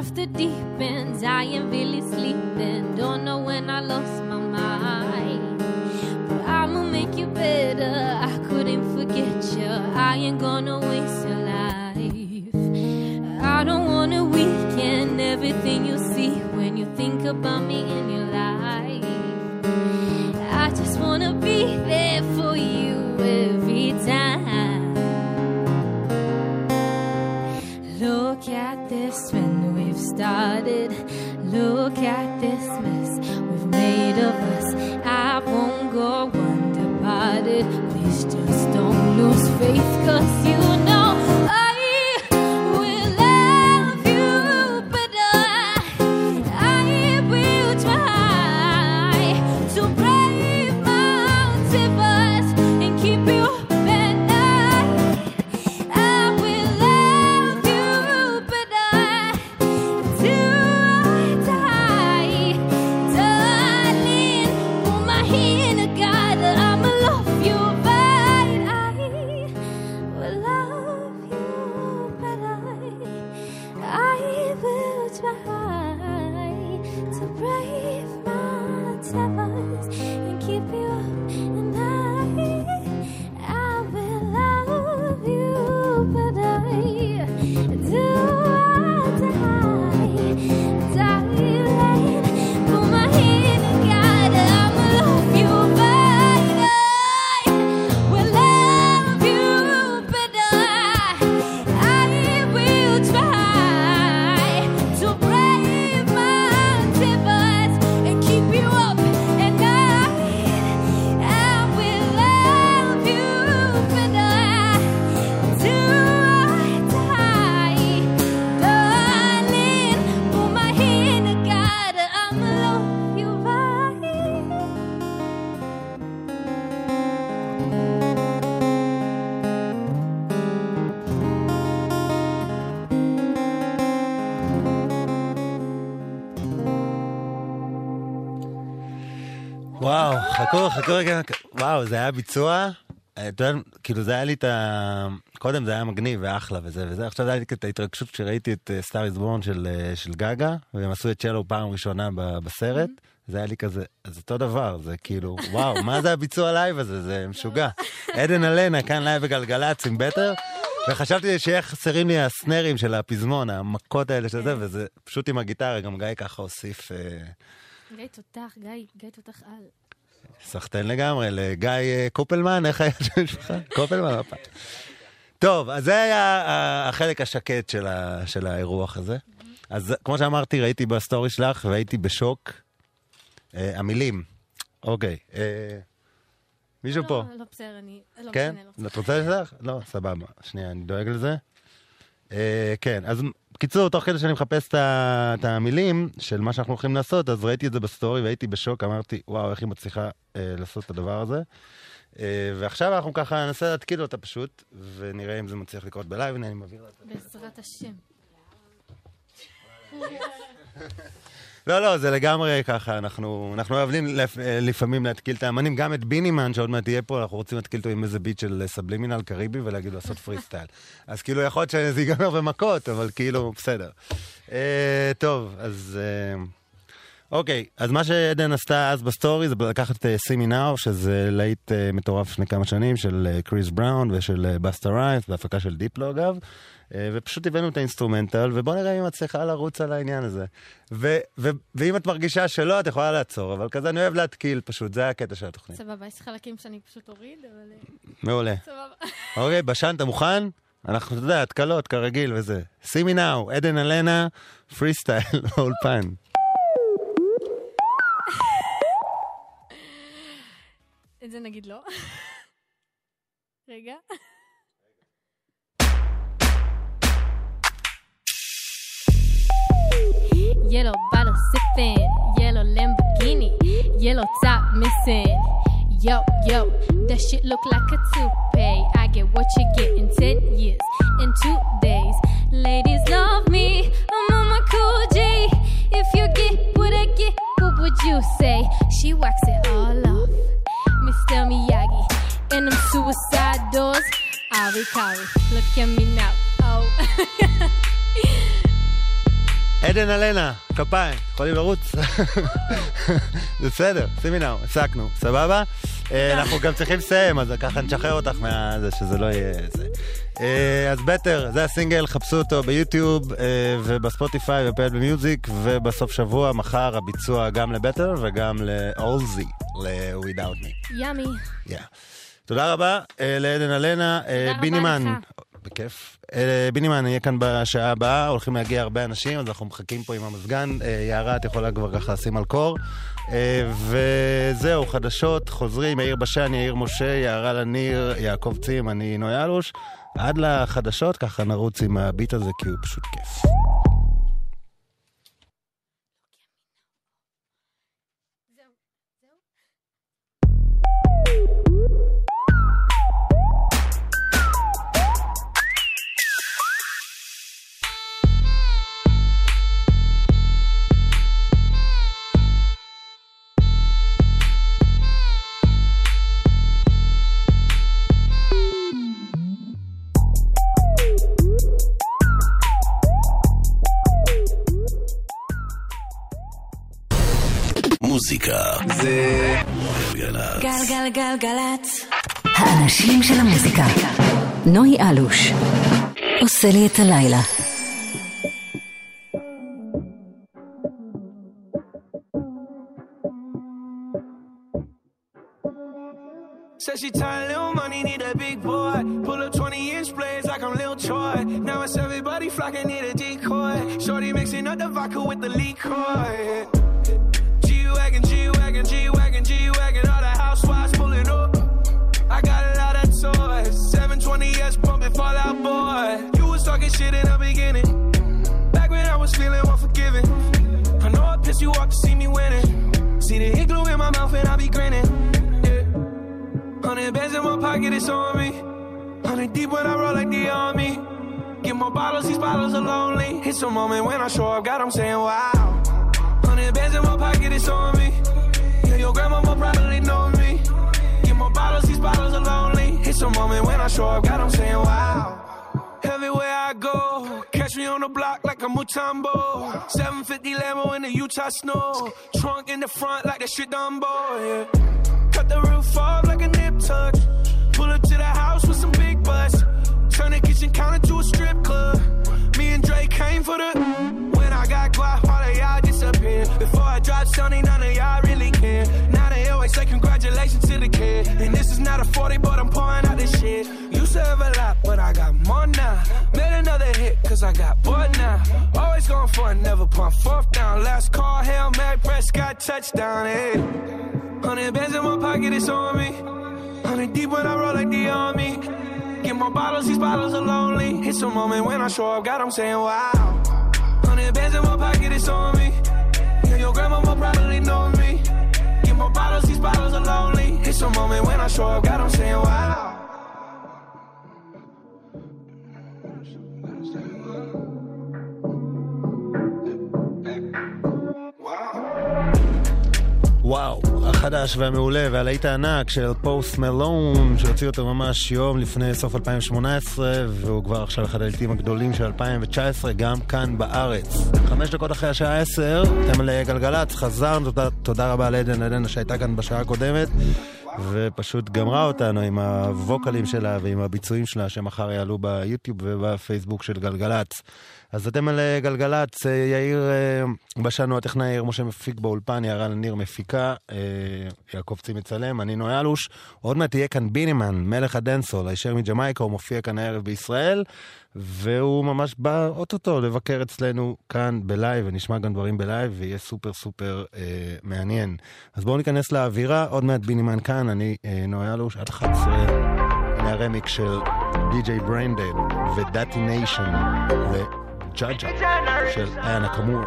off the deep end. I ain't really sleeping. Don't know when I lost my mind. But I'ma make you better. I couldn't forget you. I ain't gonna waste your life. I don't wanna weaken everything you see when you think about me חכו, חכו רגע, וואו, זה היה ביצוע. אה, אתה יודע, כאילו זה היה לי את ה... קודם זה היה מגניב ואחלה וזה וזה, עכשיו זה היה לי את ההתרגשות כשראיתי את סטאר איז בורן של גגה, והם עשו את צ'לו פעם ראשונה בסרט, זה היה לי כזה, אז אותו דבר, זה כאילו, וואו, מה זה הביצוע לייב הזה, זה משוגע. עדן אלנה, כאן לייב בגלגלצ עם בטר, וחשבתי שיהיה חסרים לי הסנרים של הפזמון, המכות האלה של זה, וזה פשוט עם הגיטרה, גם גיא ככה הוסיף... אה, גיא תותח, גיא, גיא תותח על. סחטיין לגמרי, לגיא אה, קופלמן, איך היה שם שלך? [laughs] קופלמן הפעם. טוב, אז זה היה ה- החלק השקט של, ה, של האירוח הזה. אז כמו שאמרתי, ראיתי בסטורי שלך והייתי בשוק. אה, המילים, אוקיי. אה, מישהו פה? לא, לא בסדר, אני... לא כן? משנה, לא את רוצה לשלח? לא, סבבה. שנייה, אני דואג לזה. אה, כן, אז בקיצור, תוך כדי שאני מחפש את המילים של מה שאנחנו הולכים לעשות, אז ראיתי את זה בסטורי והייתי בשוק, אמרתי, וואו, איך היא מצליחה אה, לעשות את הדבר הזה. אה, ועכשיו אנחנו ככה ננסה להתקיל אותה פשוט, ונראה אם זה מצליח לקרות בלייב, הנה אני מבהיר לה את זה. בעזרת השם. [laughs] לא, לא, זה לגמרי ככה, אנחנו, אנחנו אוהבים לפ, לפעמים להתקיל את האמנים, גם את בינימן, שעוד מעט תהיה פה, אנחנו רוצים להתקיל אותו עם איזה ביט של סבלימינל קריבי ולהגיד לעשות פרי סטייל. [laughs] אז כאילו, יכול להיות שזה ייגמר במכות, אבל כאילו, בסדר. אה, טוב, אז... אה, אוקיי, אז מה שעדן עשתה אז בסטורי זה לקחת את סימי נאו, שזה להיט אה, מטורף לפני כמה שנים של אה, קריס בראון ושל אה, בסטה רייס, בהפקה של דיפלו אגב, אה, ופשוט הבאנו את האינסטרומנטל, ובוא נראה אם את מצליחה לרוץ על העניין הזה. ו- ו- ואם את מרגישה שלא, את יכולה לעצור, אבל כזה אני אוהב להתקיל פשוט, זה הקטע של התוכנית. סבבה, יש חלקים שאני פשוט אוריד, אבל... אה, מעולה. סבבה. [laughs] אוקיי, בשן, אתה מוכן? אנחנו, אתה יודע, התקלות כרגיל וזה. סימי נאו, עדן אלנה, פרי סטייל, באולפן. את זה נגיד לא. [laughs] רגע. Yellow bottle sipping, yellow Lamborghini, yellow top missing. Yo, yo, that shit look like a toupee. I get what you get in 10 years, in two days. Ladies love me, I'm on my cool J. If you get what I get, what would you say? She whacks it all off. Mr. Miyagi, and them suicide doors. Ari Kari, look at me now. Oh. [laughs] עדן אלנה, כפיים, יכולים לרוץ? [laughs] בסדר, שימי נאו, הפסקנו, סבבה? אה, אנחנו גם צריכים לסיים, אז ככה נשחרר אותך מהזה, שזה לא יהיה זה. אה, אז בטר, זה הסינגל, חפשו אותו ביוטיוב אה, ובספוטיפיי ובפייל במיוזיק, ובסוף שבוע, מחר הביצוע גם לבטר וגם לאולזי, ל-Without Me. ימי. Yeah. תודה רבה לעדן אלנה, בינימן. בכיף. אה, בינימן יהיה כאן בשעה הבאה, הולכים להגיע הרבה אנשים, אז אנחנו מחכים פה עם המזגן. אה, יערה, את יכולה כבר ככה לשים על קור. אה, וזהו, חדשות, חוזרים, יאיר בשן, יאיר משה, יערה לניר, יעקב צים, אני נוי אלוש. עד לחדשות, ככה נרוץ עם הביט הזה, כי הוא פשוט כיף. מוזיקה זה גלגלצ. גלגלגלגלצ. האנשים של המוזיקה. נוי אלוש. עושה לי את הלילה. Said she tired, little money, need a big boy. Pull up 20 inch blades like I'm Lil Troy. Now it's everybody flocking, need a decoy. Shorty mixing up the vodka with the liquor. Wagon, G Wagon, G Wagon. All the housewives pulling up. I got a lot of toys. 720S pumping Fallout Boy. You was talking shit in the beginning. Back when I was feeling unforgiving. I know I pissed you off to see me winning. See the igloo in my mouth and I be grinning. Yeah. Hundred bands in my pocket, it's on me. Hundred deep when I roll like the army. Get more bottles, these bottles are lonely. It's a moment when I show up, God, I'm saying wow. Hundred bands in my pocket, it's on me. Your grandma will probably know me. Get more bottles, these bottles are lonely. It's a moment when I show up, God, I'm saying wow. Everywhere I go, catch me on the block like a Mutombo. 750 Lambo in the Utah snow. Trunk in the front like that shit Dumbo, yeah. Cut the roof off like a nip tuck. Pull up to the house with some big butts. Turn the kitchen counter to a strip club. Me and Dre came for the. When I got guap, all of y'all disappear. Before I drop Sony, none of y'all to the kid. And this is not a 40, but I'm pouring out this shit. Used to have a lot, but I got more now. Made another hit, cause I got bored now. Always going for it, never pump fourth down. Last call, Hail Mary, Prescott, touchdown, hey. Hundred bands in my pocket, it's on me. Hundred deep when I roll like the army. Get more bottles, these bottles are lonely. It's a moment when I show up, God, I'm saying wow. Hundred bands in my pocket, it's on me. Yeah, your grandma will probably know me. Get more bottles, these bottles are lonely. It's a moment when I show up, God, I'm saying wow. וואו, החדש והמעולה והלהיט הענק של פוסט מלון, שהוציא אותו ממש יום לפני סוף 2018, והוא כבר עכשיו אחד הלהיטים הגדולים של 2019, גם כאן בארץ. חמש דקות אחרי השעה 10, אתם לגלגלצ, חזרנו, תודה, תודה רבה לעדן עדן שהייתה כאן בשעה הקודמת, ופשוט גמרה אותנו עם הווקלים שלה ועם הביצועים שלה, שמחר יעלו ביוטיוב ובפייסבוק של גלגלצ. אז אתם על אה, גלגלצ, אה, יאיר אה, בשן הוא הטכנאי, יאיר משה מפיק באולפן, יערה לניר מפיקה, יעקב צי מצלם, אני נוי אלוש. עוד מעט יהיה כאן בינימן, מלך הדנסול, הישר מג'מייקה, הוא מופיע כאן הערב בישראל, והוא ממש בא אוטוטו לבקר אצלנו כאן בלייב, ונשמע גם דברים בלייב, ויהיה סופר סופר אה, מעניין. אז בואו ניכנס לאווירה, עוד מעט בינימן כאן, אני אה, נוי אלוש, עד 11, הנה הרמיק של די.ג'יי בריינדד ודאטי ניישן Djadja של איה נקמורה.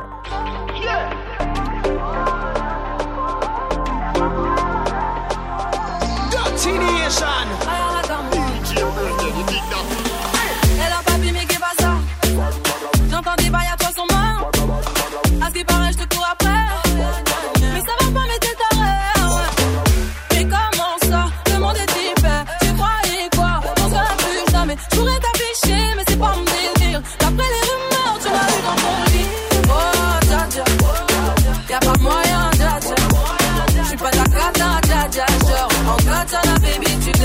A pas à. J'entends des bails à toi son main. À ce qui paraît, je te cours après.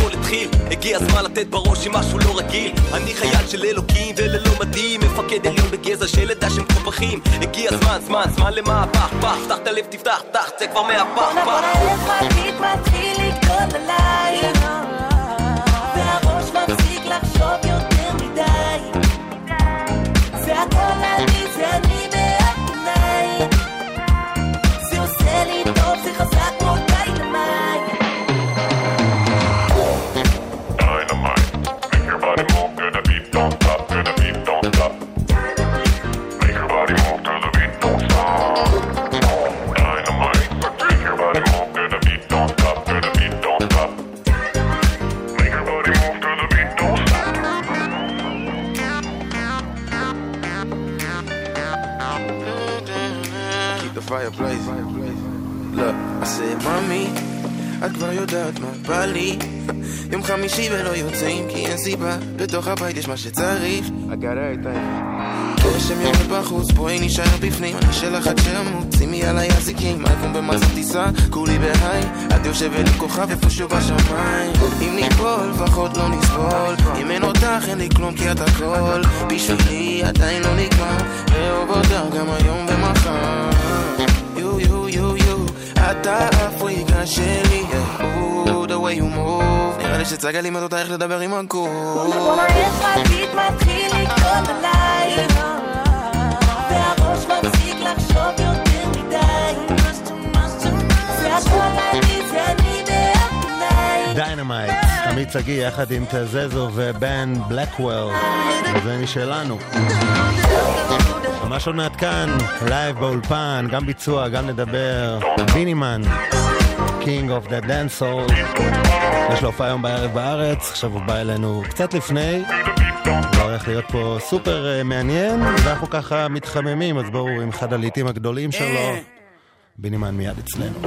הכל התחיל. הגיע הזמן לתת בראש עם משהו לא רגיל. אני חייל של אלוקים וללא מדים. מפקד עליון בגזע של עדה של מקופחים הגיע הזמן, זמן, זמן למהפך. פח פתח את הלב, תפתח, פתח, צא כבר מהפך פח בוא נבוא אליך, מרגיק מתחיל לגדול עליי והראש מפסיק לחשוב יותר. fireplace. Look, I said, mommy, את כבר יודעת מה בא לי. [laughs] יום חמישי ולא יוצאים כי אין סיבה, בתוך הבית יש מה שצריך. הגרה הייתה גשם יורד בחוץ, בואי נשאר בפנים, אני שלח עד שעמוד, שימי עליי אזיקים, אלבום במס הטיסה, כולי בהיי, את יושבת עם כוכב איפשהו בשמיים. אם ניפול, לפחות לא נסבול, אם אין אותך אין לי כלום כי את הכל, בשבילי עדיין לא נגמר, לאהוב אותך גם היום ומחר. את האפריקה שלי, the way you move, נראה לי שצגה לימד אותה איך לדבר עם הגוף. יש רביט מתחיל לקרות עליי והראש מפסיק לחשוב יותר מדי. זה הכל אני, זה אני בעיניי דיינמייט, עמית שגיא יחד עם תזזו ובן בלקוול, זה משלנו. ממש עוד מעט כאן, לייב באולפן, גם ביצוע, גם לדבר, בינימן, King of the Dance Hall, יש לו הופעה היום בערב בארץ, עכשיו הוא בא אלינו קצת לפני, זה הולך להיות פה סופר אה, מעניין, ואנחנו ככה מתחממים, אז בואו עם אחד הלעיתים הגדולים שלו, בינימן מיד אצלנו.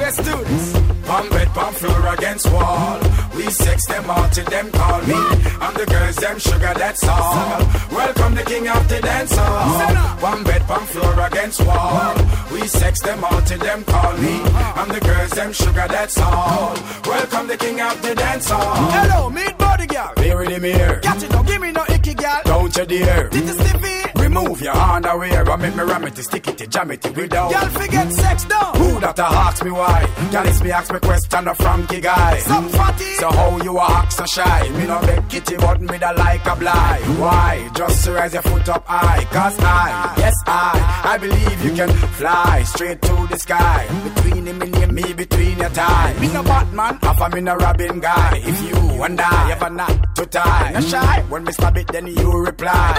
Let's do this. Palm bed, palm floor against wall. We sex them all till them call me. I'm the girls, them sugar, that's all. Welcome the king of the dance hall. One bed, palm floor against wall. We sex them all till them call me. I'm the girls, them sugar, that's all. Welcome the king of the dance hall. Hello, meet body girl. Here in the mirror. Catch it, don't give me no icky girl. Don't you dare. Did you Remove your underwear. I make me ram it, stick it, jam it without. Girl, forget sex down. Who that a ask me why? Girl, it's me ask me question a Frankie guy. Some fatty. So how you a act so shy? Me no beg kitty, but me da like a blind. Why? Just to raise your foot up high. Cause I, yes I, I believe you can fly straight to the sky. Between him and me, between your tie. Me no Batman, half a me no Robin guy. If you and I ever not to tie, no shy. When me stab it, then you reply.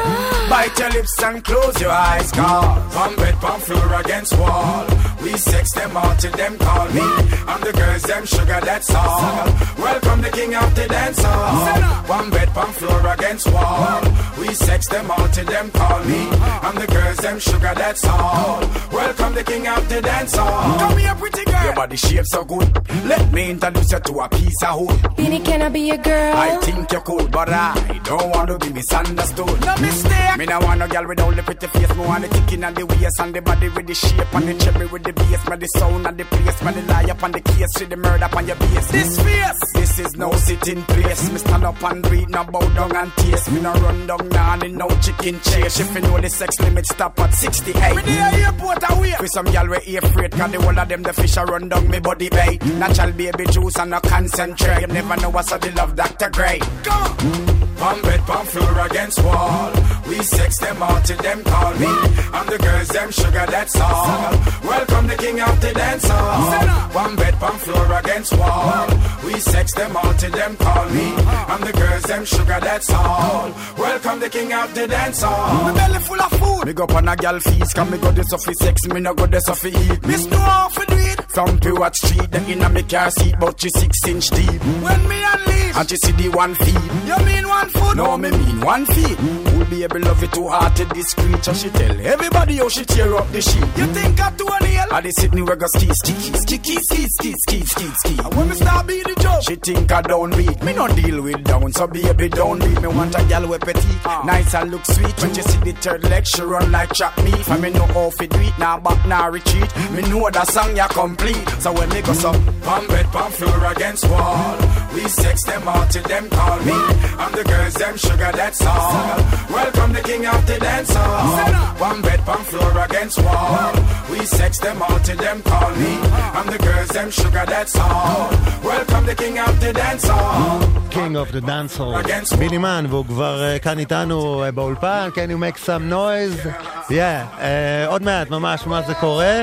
Bite your lips and close your eyes, cause Palm bed, palm floor against wall. We sex them all till them call me. I'm the girls, them sugar, that's all. Welcome the king of the dance hall. One bed, palm floor against wall. We sex them all till them call me. I'm the girls, them sugar, that's all. Welcome the king of the dance hall. Come here, pretty girl. Your body shape so good. Let me introduce you to a piece of wood. Beanie, can I be your girl? I think you're cool, but I don't want to be misunderstood. No mistake. Me no want no girl with only pretty face. Me want the ticking and the waist and the body with the shape and the cherry with the bass. Me the sound and the place. Me the lie up on the case with the murder up on your base. This face. This is no sitting place. Me stand up and breathe, no bow down and taste. Me no run down down in no chicken chase. If you know the sex limit stop at 68. Me the airport away. With some y'all we air freight. Cause the whole of them the fish a run down me body bait. Natural baby juice and no concentrate. You never know what's the love Dr. Gray. Come on. Palm bed, palm floor against wall. We sex them all till them call me. I'm the girls, them sugar, that's all. Welcome the king of the dance hall. One bed, palm floor against wall. We sex them all till them call me. I'm the girls, them sugar, that's all. Welcome the king of the dance hall. My belly full of food. Me go on a gal feast, come me go this off sex, me no go this off eat. Miss how to do it. From Pure Street, the inna me car seat, but she six inch deep. When me unleash, and she see the one feet. You mean one foot? No, me mean one feet. Who'll be able love it too hard to discreet? So she tell everybody how she tear up the sheet. You think I do a nail? I the Sydney where go ski, ski, ski, ski, ski, ski, ski, ski, ski. And when me start beat the joke, she think I don't beat. Me no deal with down, so baby don't beat. Me want a gal with petite, ah. nice and look sweet. When she see the third leg, she run like chop meat. And me know how fi do it, now back, now retreat. Me know the song ya complete. So when me go so, palm bed, palm floor against wall. We sex them all till them call me. I'm the girls, them sugar, that's all. Welcome the king of the dance hall. One bed, palm floor against wall. We sex them all till them call me. I'm the girls, them sugar, that's all. Welcome the king of the dance hall. King of the Dance Hall, ביני מן, והוא כבר אה, כאן איתנו אה, באולפן, can you make some noise? Yeah, אה, עוד מעט, ממש, ממש זה קורה.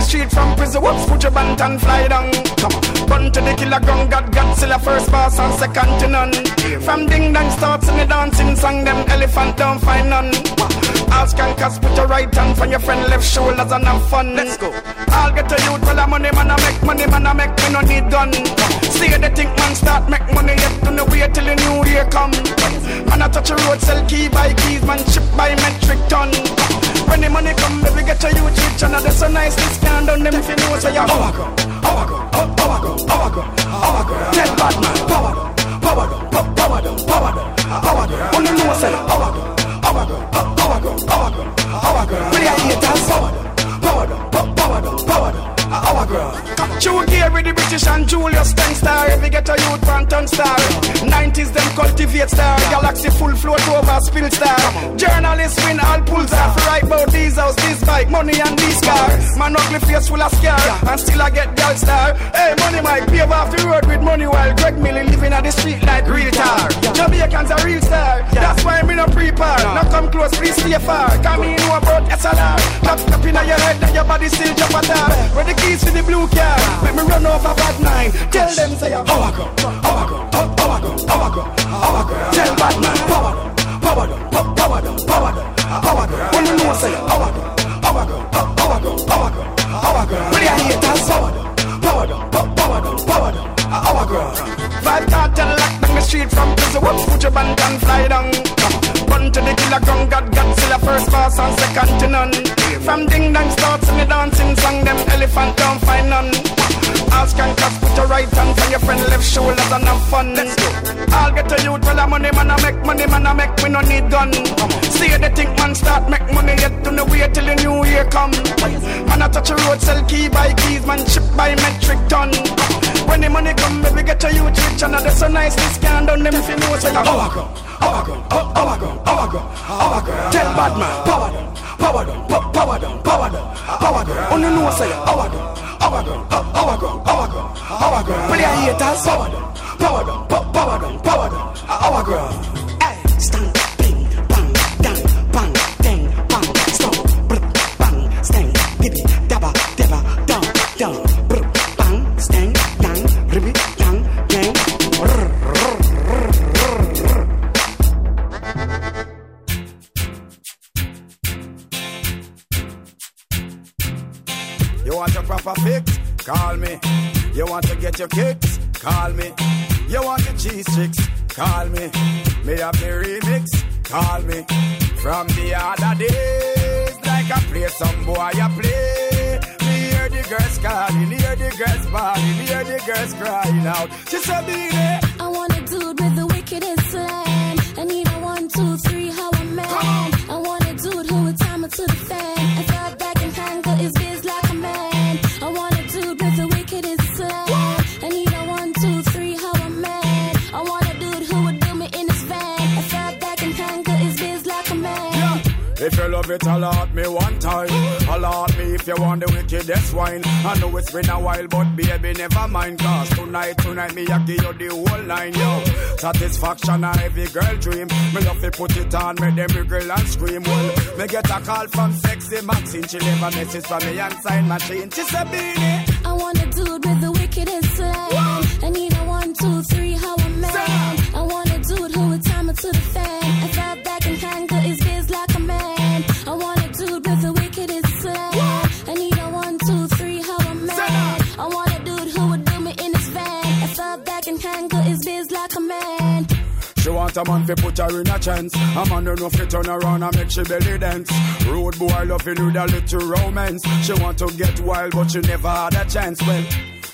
the street from prison. Whoops, put your band and fly down. Come on. Run to the killer gun, God, Godzilla, first boss and second to none. From ding dong starts in the dancing song, them elephant don't find none. Ask and cast, put your right hand from your friend left shoulders and have fun. Let's go. I'll get to youth, well, I'm money, man, I make money, man, I make me no need gun. See the think man start make money, yet to no wait till the new year come. Man, I touch a road, sell key by keys, man, ship by metric ton. When the money come, baby, get to youth rich, and that's so nice, this can done them if you know, so you're power go, power go, oh, power go, power go, power go. Tell bad man, power go, power go, power go, power go, power go. Only know, say, power go, power go, power go, power go, power go. Really, I hear that power go, Our girl. True with the British and Julius Ten star. You get a youth Phantom star. 90s them cultivate star. Galaxy full float over spill star. Journalists win all pulls off. Right about these house, this bike, money and these cars. Man ugly face full of scar. And still I get girl star. Hey, money might pave off the road with money while Greg Millie living at the street like real tar. Jamaicans a real star. That's why me no prepare. Now come close, please stay far. Come in know about SLR. Tap tap in your head and your body still jump at Where the keys to the blue car. Make me run over bad nine. Tell them say how I go, I go, I go, I go, I go. Tell bad man power go, power go, power go, power go, power go. When you know say I go, I go, I go, I go, I go. When you hear that power go, power go, power go, power go, I go. Cartel lock the street from prison. Whoops, put your band and fly down. Run to the killer gun, God, Godzilla, first boss and second to none. From ding dong starts in the dancing song, them elephant don't find none. Ask and cast, put your right hand on your friend left shoulder and have fun. Let's go. I'll get to you, well, I'm money, man, I make money, man, I make, we no need gun. See the think man start make money, yet to no wait till the new year come. Man, I touch a road, sell key by keys, man, ship by metric ton. When the money come, baby, get to you rich, and that's so nice, this can done them if you know, say, how I go, how I go, how I go, how I go, how I go. Tell bad man, power down, power down, power down, power down, power down. Only know, say, how I go. Power down, power down, power down, power down. Play a haters, power down, power down, power down, power down, power girl. Hey, stand, bang, dang, bang, stop, brr, bang, dabba, dabba, dum, dum, You want your proper fix? Call me. You want to get your kicks? Call me. You want your cheese sticks? Call me. Me have the remix? Call me. From the other days, like I play some boy, I play. Me hear the girls calling, hear the girls bawling, hear the girls crying out. She said, be. I want a dude with the wickedest slang. Love it, alert me one time. Alert me if you want the wickedest wine. I know it's been a while, but baby, never mind. Cause tonight, tonight, me, I give you the whole line, yo. Satisfaction, a every girl dream. Me love to put it on, make them wriggle and scream. Well, me get a call from sexy Maxine. She leave a message for me and sign machine. She said, Beanie. I want a dude with the wickedest slang. Want a man fi put her in a chance. A man don't know fi turn around and make she belly dance. Road boy loving with a little romance. She want to get wild but she never had a chance. Well,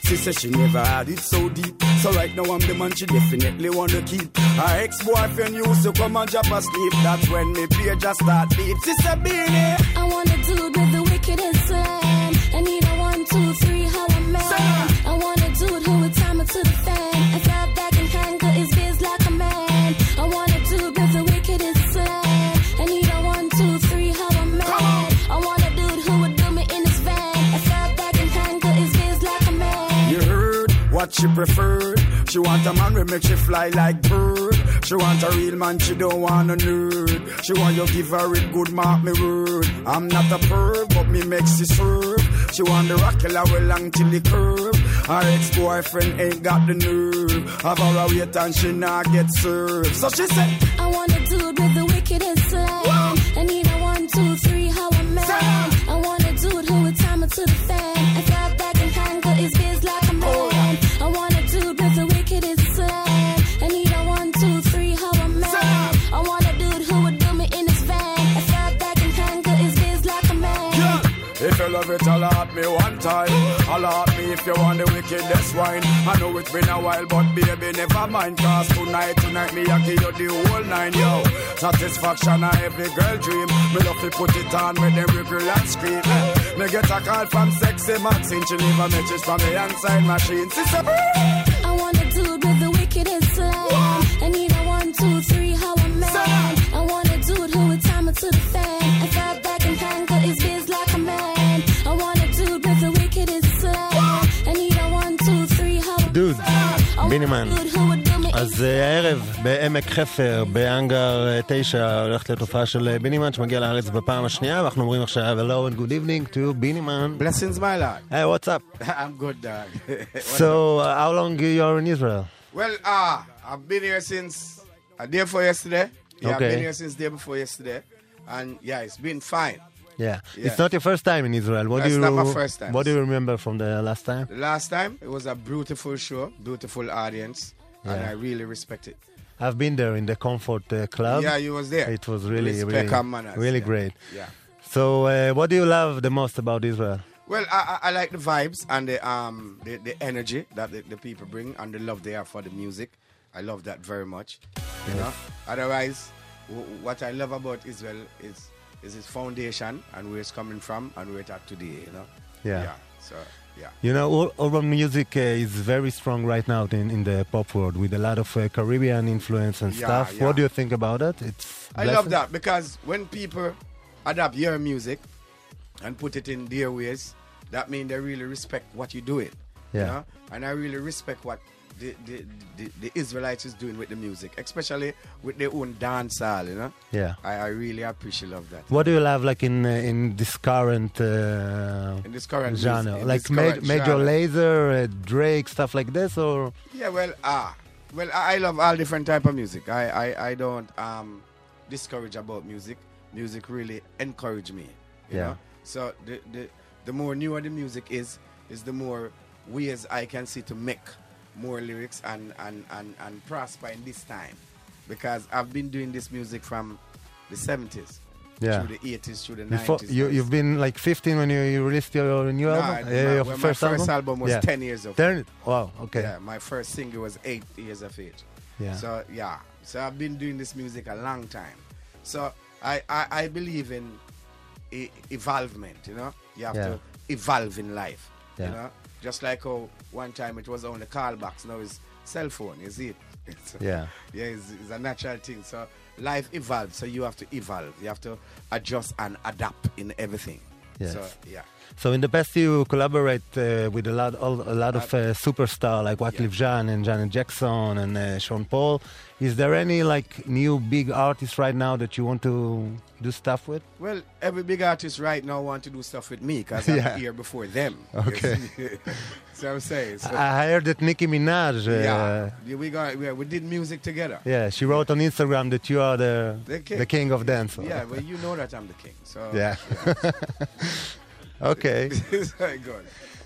she said she never had it so deep. So right now I'm the man she definitely wanna keep. Her ex-boyfriend used to come and drop asleep. That's when me page just start beep. She said, Beanie. I want a dude with the she preferred. She want a man who make she fly like bird. She want a real man, she don't want a nerd. She want you give her it good, mark me word. I'm not a perv, but me makes it serve. She want the rock killer well long till the curve. Her ex-boyfriend ain't got the nerve. Have her a wait and she not get served. So she said, I want a dude with the wickedest slang. Holla at me if you want the wickedest wine. I know it's been a while, but baby, never mind. Cause tonight, tonight, me, I give you the whole nine, yo. Satisfaction, a every girl dream. Me love to put it on with them wiggle and scream. Me get a call from sexy Maxine. She leave a message from the inside machine. Sister, בינימן. dude who would do me אז אה, הערב בעמק חפר, באנגר אה, 9, הולכת להיות הופעה של אה, בינימן שמגיע לארץ בפעם השנייה, ואנחנו אומרים עכשיו hello and good evening to בינימן. Blessings, my lord. Hey, what's up? [laughs] I'm good, dog. [laughs] So, uh, how long you are in Israel? Well, ah, I've been here since a day before yesterday. Yeah, I've Okay. been here since day before yesterday, and yeah, it's been fine. Yeah. Yeah. It's not your first time in Israel. What That's do you not my first time. What do you remember from the last time? The last time it was a beautiful show, beautiful audience, and I really respect it. I've been there in the Comfort uh, Club. Yeah, you was there. It was really, Respect really, manners, really yeah. great. Yeah. So, uh, what do you love the most about Israel? Well, I, I, I like the vibes and the um the, the energy that the, the people bring and the love they have for the music. I love that very much. You Yes. know. Otherwise, w- what I love about Israel is is its foundation and where it's coming from and where it's at today. You know. Yeah. Yeah. So yeah. You know, urban music uh, is very strong right now in, in the pop world with a lot of uh, Caribbean influence and Yeah, stuff. yeah. What do you think about it? It's I love that because when people adapt your music and put it in their ways, that means they really respect what you're doing. You Yeah. know? And I really respect what the, the, the, the Israelites is doing with the music, especially with their own dance hall, you know? Yeah. I, I really appreciate love that. What do you love like in uh, in this current uh, In this current genre? music- like this Ma- Major genre. Laser, uh, Drake, stuff like this, or Yeah, well, ah, well, I love all different type of music. I, I, I don't um discourage about music. Music really encourage me. You Yeah. know? So the, the the more newer the music is, is the more ways I can see to make more lyrics and and, and, and prosper in this time. Because I've been doing this music from the seventies. Yeah. Through the eighties, through the before nineties. you you've been like 15 when you, you released your new Nah, album? my- Uh, your when my first, first album was Yeah. 10 years old. 10? Wow. Okay. Yeah, my first single was eight years of age. Yeah. So yeah, so I've been doing this music a long time. So I I, I believe in e- evolvement. You know, you have Yeah. to evolve in life. Yeah. You know, just like how one time it was on the call box, now it's cell phone. You see it? [laughs] It's- Yeah. yeah, it's, it's a natural thing. So life evolves, so you have to evolve. You have to adjust and adapt in everything. Yes. So yeah. So in the past, you collaborate uh, with a lot, all, a lot of uh, superstar like Wyclef Jean and Janet Jackson and uh, Sean Paul. Is there any like new big artist right now that you want to do stuff with? Well, every big artist right now want to do stuff with me because [laughs] I'm Yeah. here before them. Okay. [laughs] so I'm saying. So, I heard that Nicki Minaj. Uh, yeah, Yeah, we got we, we did music together. yeah, she wrote on Instagram that you are the The king. of dance. Yeah, well, you know that I'm the king. So Yeah. [laughs] okay. [laughs]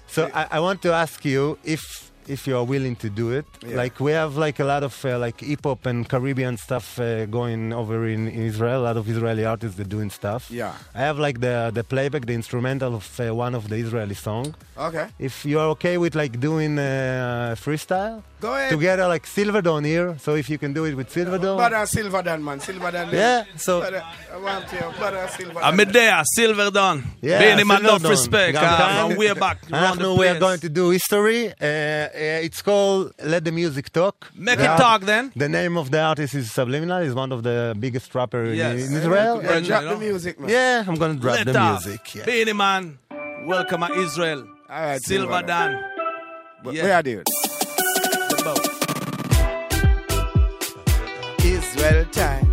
So I, I want to ask you if if you are willing to do it. Yeah. Like we have like a lot of uh, like hip hop and Caribbean stuff uh, going over in, in, Israel. A lot of Israeli artists are doing stuff. Yeah, I have like the the playback, the instrumental of uh, one of the Israeli song. Okay, if you are okay with like doing uh, freestyle, go ahead. Together like Silverdon here. So if you can do it with Silverdon, but uh, Silverdon man, Silverdon. Yeah, so. Uh, uh, I'm there, Silverdon. Yeah, being my love, respect. Uh, we're back. We're going to do history. Uh, it's called Let the Music Talk. Make The it art- talk then. The name of the artist is Subliminal. He's one of the biggest rapper in- Yes. in, Israel. Yeah, And- drop the music, man. yeah, I'm gonna drop Let the off. music. Yeah. Beenie man. Welcome to Israel. All right, Silver Silverdon. But Yeah. Where are they? Israel time.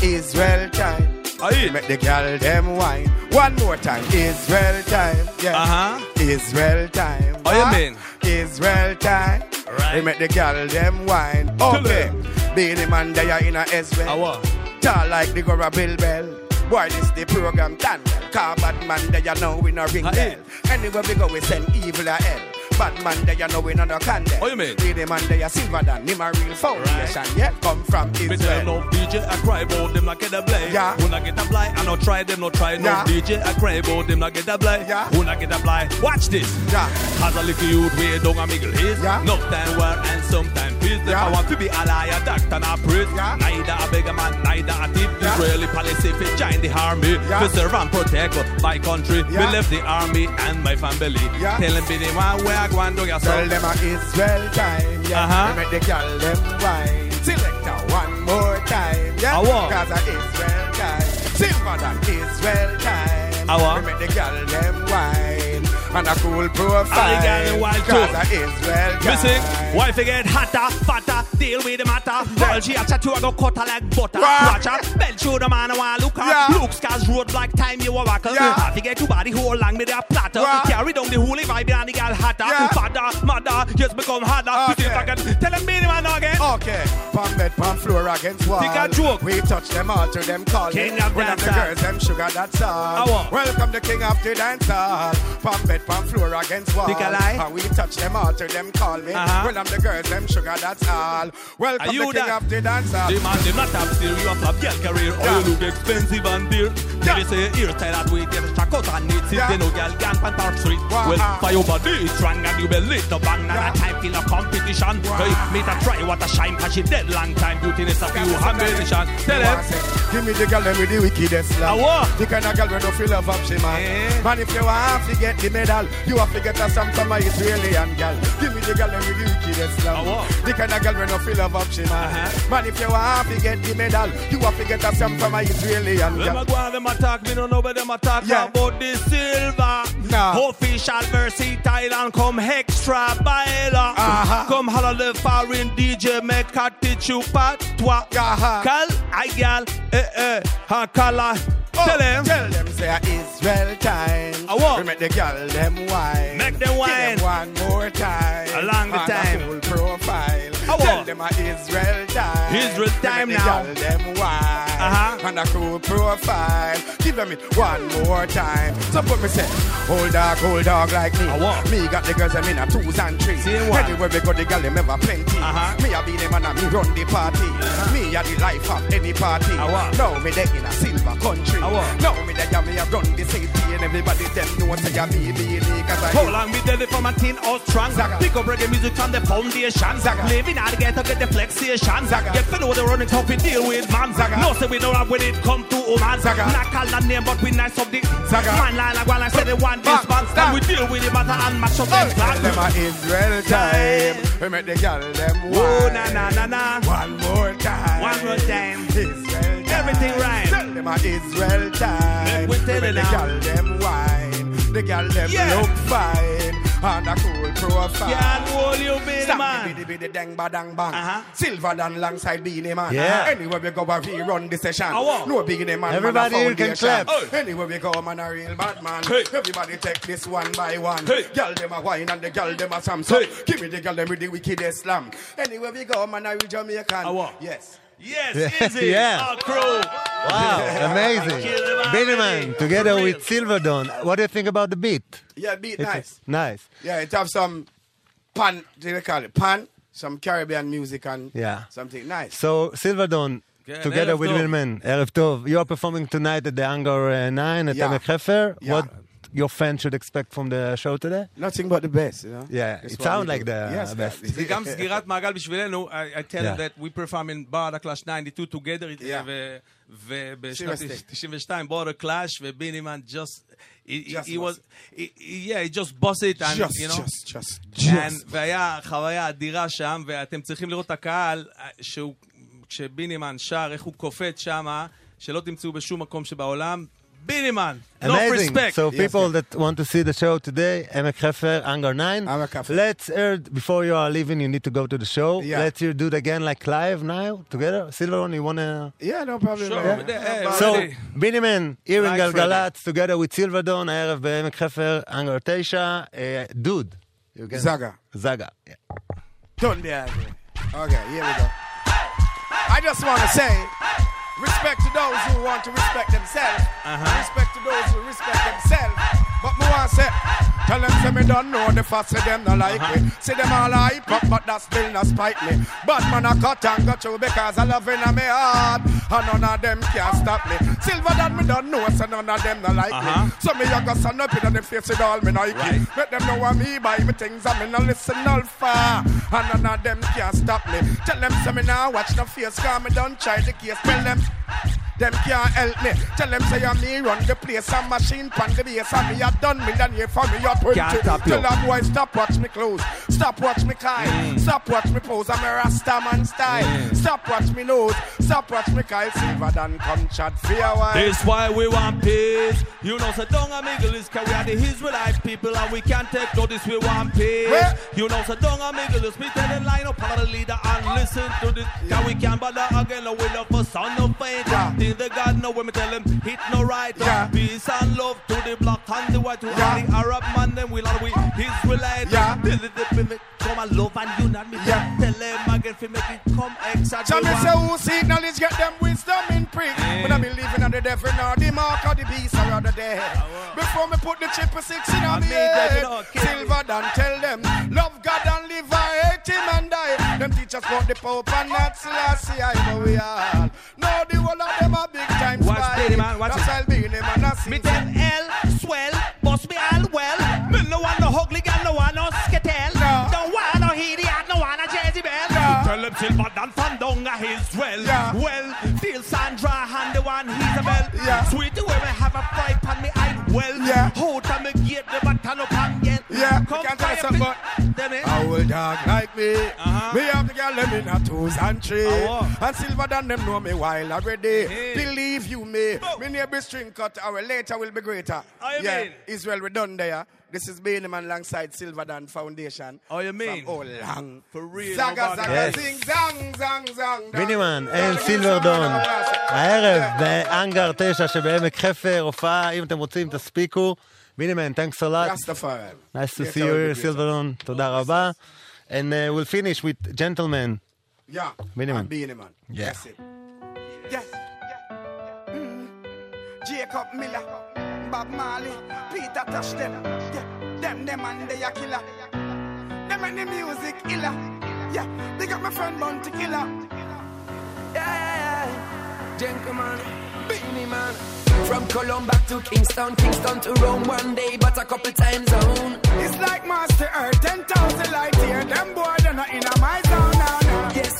Israel time. Make the girl them wine. One more time. Israel time. Yeah. Uh-huh. Israel time. Oh, you mean? Israel time. Right. We make the girl them wine. Okay. Be the man they are in a Israel. Tall like the Gora Bill Bell. Boy, this the program done. Car bad man they you know we no ring bell. Anywhere we go we send evil a hell. Bad man they you know we no no candle. Oh, you mean? Beenie Man they are silver than him a real foundation. Yeah, come from Me tell Israel. no DJ I cry about them not get a play. Yeah. Who not get a blind, I no try them, no try no Yeah. DJ I cry about them not get a blind. Yeah. Who not get a blind. Watch this. Yeah. As a little youth way down a middle east. Yeah. No time war and sometime peace. Yeah. I want to be a liar, doctor not priest. Yeah. Neither a beggar man, neither a thief. Yeah. Israeli policy fi join the army. Yeah. Serve and protect my country. Yeah. Me left the army and my family. Yeah. Tell them be the one where I go and do your Tell them a Israel time, yeah. Uh-huh. Make the girl them wine. Select one more time, yeah. Want. Cause a Israel time. Silver than Israel time. We make the girl them wine. And a cool profile. I got wild. Cause a Israel time. Listen, why forget hotter, fatter, deal with the matter. Girl, she a chat you, I go cut her like butter. Wow. Watch her, belt through the man, I want look her. Yeah. Looks cause road like time you a wackle. Yeah. I forget your body whole long with a platter. Wow. Carry down the holy vibe and the girl hotter. Yeah. Father, mother, just become harder. You see if I can tell them be the man again. Okay, palm bed, palm floor against wall. Think a joke. We touch them all to them call. King of When I'm the girls, them sugar, that's all. Welcome the king of the dance hall. Palm bed, palm floor against wall. Think a lie? And we touch them all to them call me. Uh-huh. Well, I'm the girls, them sugar, that's all. Welcome Are the king that? of the dance. The man, them not have still you have a girl career. Yeah. Or you look expensive and dear. Yeah. They say hairstyle that way, they track out and it. If Yeah. they no girl can pan Park Street. Wow. Well, for your body it's strong and you belly to bang. And Yeah. a time kill a competition. Hey, me to try what a shine cause she dead long time. Beauty is a few ambition. Tell them. Give me the girl them with the wickedest love. The kind of girl we don't feel love up, she man. Eh. Man, if you want to get the medal, you have to get a song from my Israeli and girl. Give me the girl them with the wickedest love. I want. The kind of girl we don't feel she man. Uh-huh. Man, if you want to get the medal, you have to get a song from my Israeli and Them girl. a go and them attack, me don't know where them attack Yeah. about the silver. Nah. Official versatile and come extra baila. Uh-huh. Come holla the foreign DJ, make a teach you patois. Uh-huh. Cal, I gal, eh eh, ha kala. Oh, Tell them. Tell them say Israel time. I want. We make the girl them wine. Make them wine. Give them one more time. Along the time. full profile. I Tell them a Israel time. Israel time make now. Girl them why. Uh-huh. On a cool profile. Give them it one more time. So put me say, hold dog, hold dog like me. I want. Me got the girls them in a twos and threes. Anywhere we go, the girl them ever plenty. Uh-huh. Me a be them and a me run the party. Me a the life of any party. I want. Now me there in a silver country. I want. Now me there me a run the city and everybody them know say a me be cause I Hold on, me tell from a teen out strong. Pick up reggae music from the foundation. Living out the ghetto, get the flexation. Zaga. Get to know the running tough, we deal with man. Zaga. No, say we don't have when it come to woman. Zaga. Not call the name, but we nice up the Zaga. man line like one. I say they want this man. And we deal with the matter and mash up them Tell flag. them a Israel time. We make the girl them. Oh, na na na na. One more time. One more time. Israel time. Everything right. Tell them a Israel time. We tell the girl them wine. The girl them Yeah. look fine. And a cool profile. Can't hold you, baby Stop man. the biddy biddy dang ba dang bang. Uh-huh. Silverdon alongside Beenie Man. Yeah. Anywhere we go, we run the session. I want. No Beenie Man. Everybody man, a here can foundation. clap. Anywhere we go, man, a real bad man. Hey. Everybody take this one by one. Hey. Girl them a wine and the girl them a Samsung. Hey. Give me the girl them with the wickedest slam. Anywhere we go, man, a real Jamaican. I want. Yes. Yes, [laughs] Izzy, yeah. our crew. Wow, amazing. Benjamin, together with Silverdon. What do you think about the beat? Yeah, beat it's nice. Nice. Yeah, it have some pan, do they call it pan? Some Caribbean music and yeah. something nice. So, Silverdon, yeah, together with Winman, Erev Tov, you are performing tonight at the Angor uh, 9 at yeah. Hefer. Yeah. What your fans should expect from the show today? Nothing but the best, you know? Yeah, That's it sounds like do. the Yes, best. זה גם סגירת מעגל בשבילנו. I, I tell Yeah. that we perform in Border Clash 92 together. Yeah. ובשנת Seriously. 92 Border Clash, ובינימן just... he- he- Just he boss was... he- he- Yeah, he just boss it. And, Just, you know, just, just, And, just. והיה חוויה אדירה שם, ואתם צריכים לראות את הקהל, שהוא, כשבינימן שר, איך הוא קופץ שם, שלא תמצאו בשום מקום שבעולם. Beenie Man. Amazing. No respect. So people yes. that want to see the show today, Emek Hefer, Angar 9. Let's hear, before you are leaving, you need to go to the show. Yeah. Let's hear. do it again like live now, together. Silverdon, you want to... Yeah, no problem. Sure. Yeah. So, Beenie Man, here like Galgalatz together with Silverdon, הערב בעמק חפר, Angar 9. Uh, dude, Zaga, זגה. Don't be Okay, here we go. I just want to say respect to those who want to respect themselves. Uh-huh. Respect to those who respect themselves. But to say, tell them say me don't know the fuss say them not like Uh-huh. me. See them all hype up, but that still not spite me. Bad man I cut and got you because I love in my heart. And none of them can stop me. Silver that me don't know, so none of them not like Uh-huh. me. So me I got stand up in them face with all me Nike. Right. Let them know what me buy me things and me no listen all far. And none of them can stop me. Tell them say me now watch no face cause me don't try the case. Tell them them can't help me. Tell them say I'm me run the place and machine pan the base and me a done million year for me 20. Can't stop you. Tell them boy stop watch me clothes. Stop watch me kind. Mm. Stop watch me pose. I'm a Rasta man style. Mm. Stop watch me nose. Stop watch me Kyle Silver than come chat for a while. This why we want peace. You know, so don't amiggle is we are the Israelite people and we can't take notice. We want peace. Where? You know, so don't amiggle is. Me tell the line up on the leader and listen to this. Cause we can't bother again. No, we love for son of faith. Yeah. Think the God know when me tell him hit no right. Yeah. Peace and love to the black and the white. To Yeah. all the Arab man, them will all we Israelite. Yeah. Tell the people come and love and unite me. Yeah. Tell them again if make it come extra. So We me say who seek knowledge get them wisdom in print. Yeah. But I be living on the devil now, the mark of the beast of the dead. Before me put the triple six in on And me head. Silver than tell them, love God and live or hate him and die. Them teach us about the Pope and not Selassie, I but we all know the whole of them a big time Watch spy. Beenie Man, watch That's it. I'll be in him and I see. Me tell L swell, bust me all well. No want no ugly girl, no want no skittle. No. Don't want no idiot, no want no Jezebel. No. Tell him silver than Fandonga his well. Yeah. Well, feel Sandra and the one Isabel. Yeah. Sweet the way me have a fry pan me eye well. Yeah. Hold on me gate the button up and get. Yeah, Come can't tell something, but a old dog like me. Uh-huh. Me have the girl them in a twos and three. Oh. And silver than them know me while already. Hey. Believe you me. Me neighbor string cut our later will be greater. You yeah, mean? Israel we done there. This is Bainim alongside Silverdon Foundation. Oh, you mean? Oh, long For real. Zaga, zaga, yes. zing, zang, zang, zang. בינימן, אין סילברדון. הערב, באנגר 9 שבעמק חפר, הופעה, אם אתם רוצים, תספיקו. בינימן, thanks a lot. רסטפארל. Nice to see you here, סילברדון. תודה רבה. And uh, we'll finish with gentlemen. Yeah. Beenie Man. Bineman. Yeah. That's it. Yes. yes. yes. yes. Mm. Jacob Miller. Bob Marley, Peter Tosh them. Yeah. Them, them and they a killer. Them and the music killer. Yeah. They got my friend Bounty Killer. Yeah, yeah, yeah. Gentleman, Beenie Man. From Colombia to Kingston, Kingston to Rome one day, but a couple time zone. It's like Master Earth, 10,000 light year. Them boy, they're not in a my zone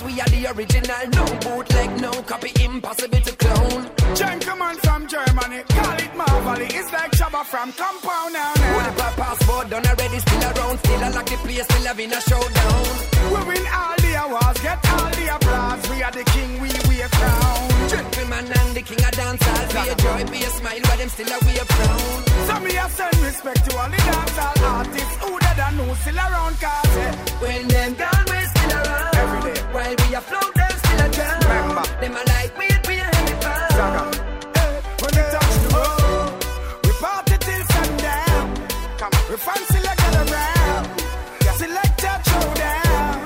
now. We are the original, no bootleg, no copy, impossible to clone. Gentleman from Germany, call it Marvelly. It's like Shabba from Compound now, now. a passport, done already, still around, still I like the place, still having a showdown. We win all the awards, get all the applause. We are the king, we wear crown. Gentleman and the king of dancehall, be a joy, be a smile, while them still away frown. So me a send respect to all the dancehall artists who dead and who still around cause eh, When them gone, we still around. While we afloat, them still a drown. Remember. Them a like we, we a heavy pound. eh, when we touch the road, we party till sundown. Come on, we fancy like a round. Select a showdown.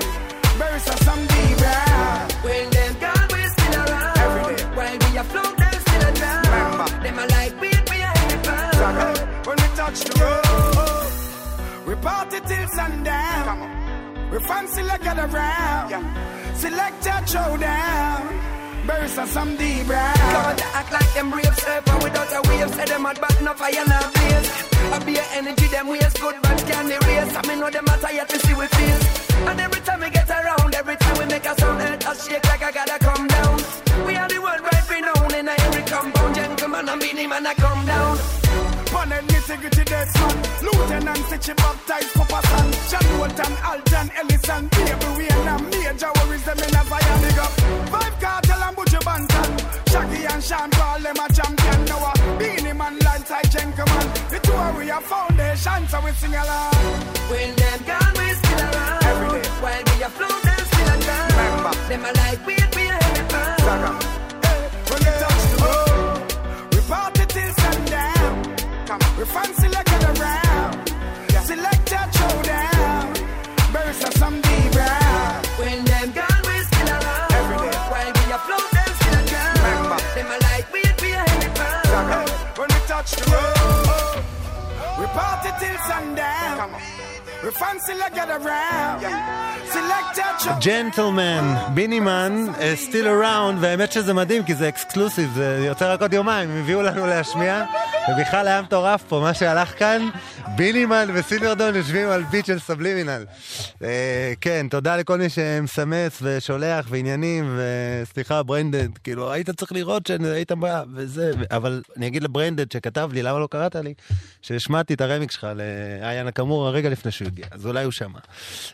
Bury some some deep round. When them gone, we still around. Every day. While we afloat, them still a drown. Remember. Them a like we, we a heavy pound. Zaga. When we touch the road, we party till sundown. Come on. We fancy like a round. Select a showdown. Bury some some deep round. God act like them brave surfer without a wave. Say them mad but no fire no blaze. I be a energy them ways good but can erase. I mean know them a tired to see we feel. And every time we get around, every time we make a sound, earth a shake like I gotta come down. We are the worldwide renowned in every compound. Gentleman and Beenie Man a come down. Any integrity Desmond. Lieutenant Stitchie baptized Papa San. John Walton, Alton, Ellison, Baby Wayne and Major worries them in a fire big up. Vybz Kartel and Buju Banton. Shaggy and Sean Paul, them a champion now. a Beenie Man, Lance, I Gentleman. The two are we a foundation, so we sing along. When them gone, we still around. Every day. While we a flow, them still a down. Remember. Them a like weed, we a heavy. Saga. Come on, we fancy like it around. Select a showdown. Bury some deep round. When them gone, we still around. Every day. While we a flow, them still a down. Remember. Them a like weed, we a heavy. Saga. When we touch the road, we party till sundown. Come on. Around. ג'נטלמן, בינימן, סטיל אראונד, והאמת שזה מדהים כי זה אקסקלוסיב, זה יוצא רק עוד יומיים, הם הביאו לנו להשמיע, ובכלל היה מטורף פה, מה שהלך כאן, בינימן וסילברדון יושבים על ביט של סבלימינל. אה, כן, תודה לכל מי שמסמס ושולח ועניינים, וסליחה, ברנדד, כאילו, היית צריך לראות שהיית בא, וזה, אבל אני אגיד לברנדד שכתב לי, למה לא קראת לי, שהשמעתי את הרמיקס שלך לאיה נקמורה רגע לפני שהוא הגיע, אז אולי הוא שמע.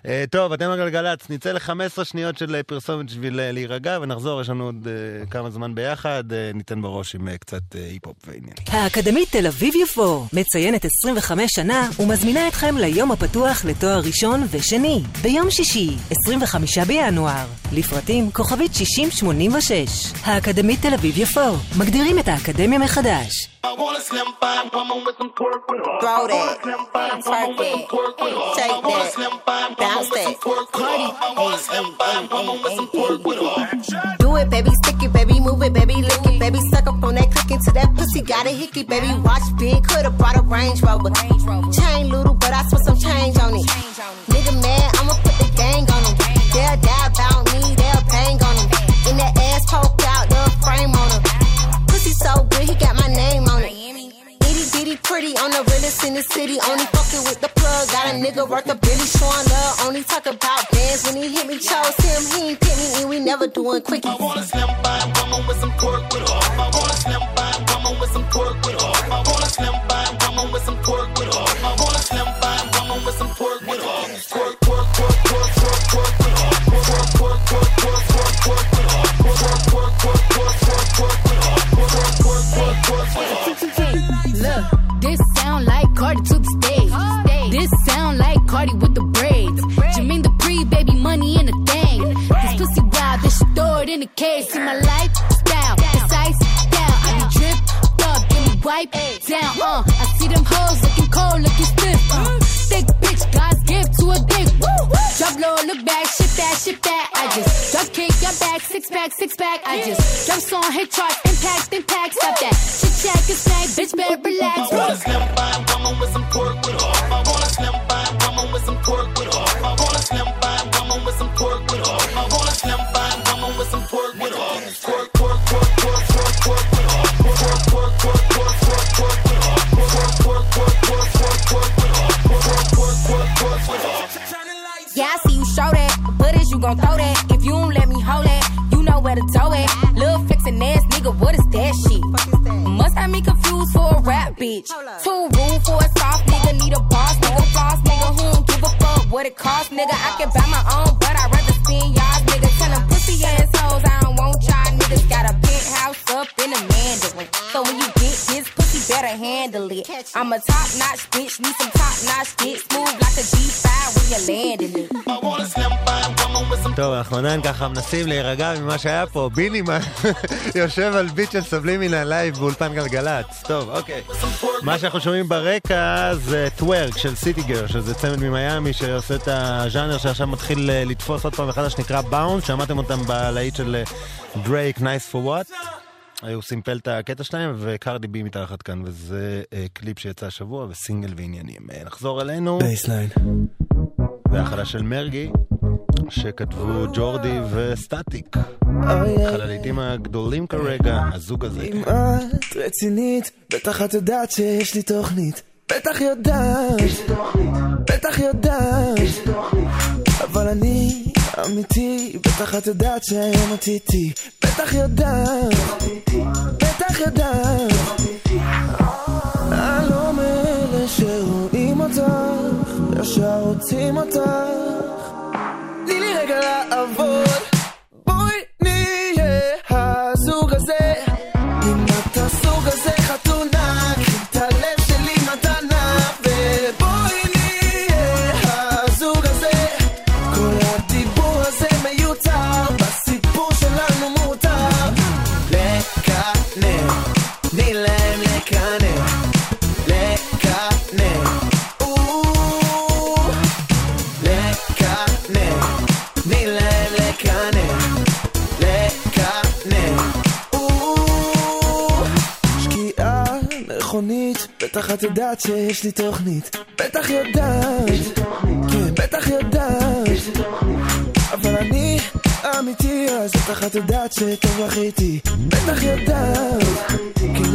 אה, טוב, אתם על גלגלצ, נצא ל-15 שניות של אה, פרסומת בשביל אה, להירגע ונחזור, יש לנו עוד כמה זמן ביחד, ניתן בראש עם קצת היפ-הופ ועניינים. האקדמית תל אביב-יפו מציינת 25 שנה ומזמינה אתכם ליום הפתוח לתואר ראשון ושני, ביום שישי, 25 בינואר. לפרטים כוכבית 6086. האקדמית תל אביב-יפו, מגדירים את האקדמיה מחדש. Throw that, twerk that, shake that, bounce that. Cardi, Do it, baby, stick it, baby, move it, baby, lick it, baby, suck up on that click into that pussy, got a hickey, baby, watch big, coulda brought a Range Rover. Chain little, but I spent some change on it. Nigga mad, I'ma put the gang on him. They'll die about me, they'll bang on him. In that ass poke out, the frame on him. Pussy so good, he got my name on it. Pretty on the realest in the city. Only fucking with the plug. Got a nigga worth a billy showing love. Only talk about bands when he hit me. Chose him, he ain't pick me, and we never doing quickies. I want a slim fine woman with some pork with her. I want a slim fine אנחנו עדיין ככה מנסים להירגע ממה שהיה פה. בינימן [laughs] יושב על ביט של סבלים מן הלייב באולפן גלגלצ. טוב, אוקיי. מה שאנחנו שומעים ברקע זה טוורק של סיטי גר, שזה צמד ממיאמי שעושה את הז'אנר שעכשיו מתחיל אה, לתפוס עוד פעם מחדש, שנקרא באונד. שמעתם אותם בלהיט של דרייק, נייס פור וואט. הוא סימפל את הקטע שלהם, וקרדי בי מתחת כאן, וזה אה, קליפ שיצא השבוע, וסינגל ועניינים. אה, נחזור אלינו. בייסליין. והחדש של מרגי, שכתבו אה. ג'ורדי וסטטיק. אחד הלעיתים אה. הגדולים כרגע, הזוג הזה. אם את רצינית, בטח את יודעת שיש לי תוכנית. בטח יודעת, בטח יודעת, אבל אני אמיתי, בטח את יודעת שהיום את איתי. בטח יודעת, בטח יודעת. הלום לא אלה שרואים אותך, ישר רוצים אותך. girl I avoid בטח את יודעת שיש לי תוכנית. בטח יודעת. כן, בטח יודעת. אבל אני אמיתי, אז בטח את יודעת שטוב לך איתי. בטח יודעת. כן,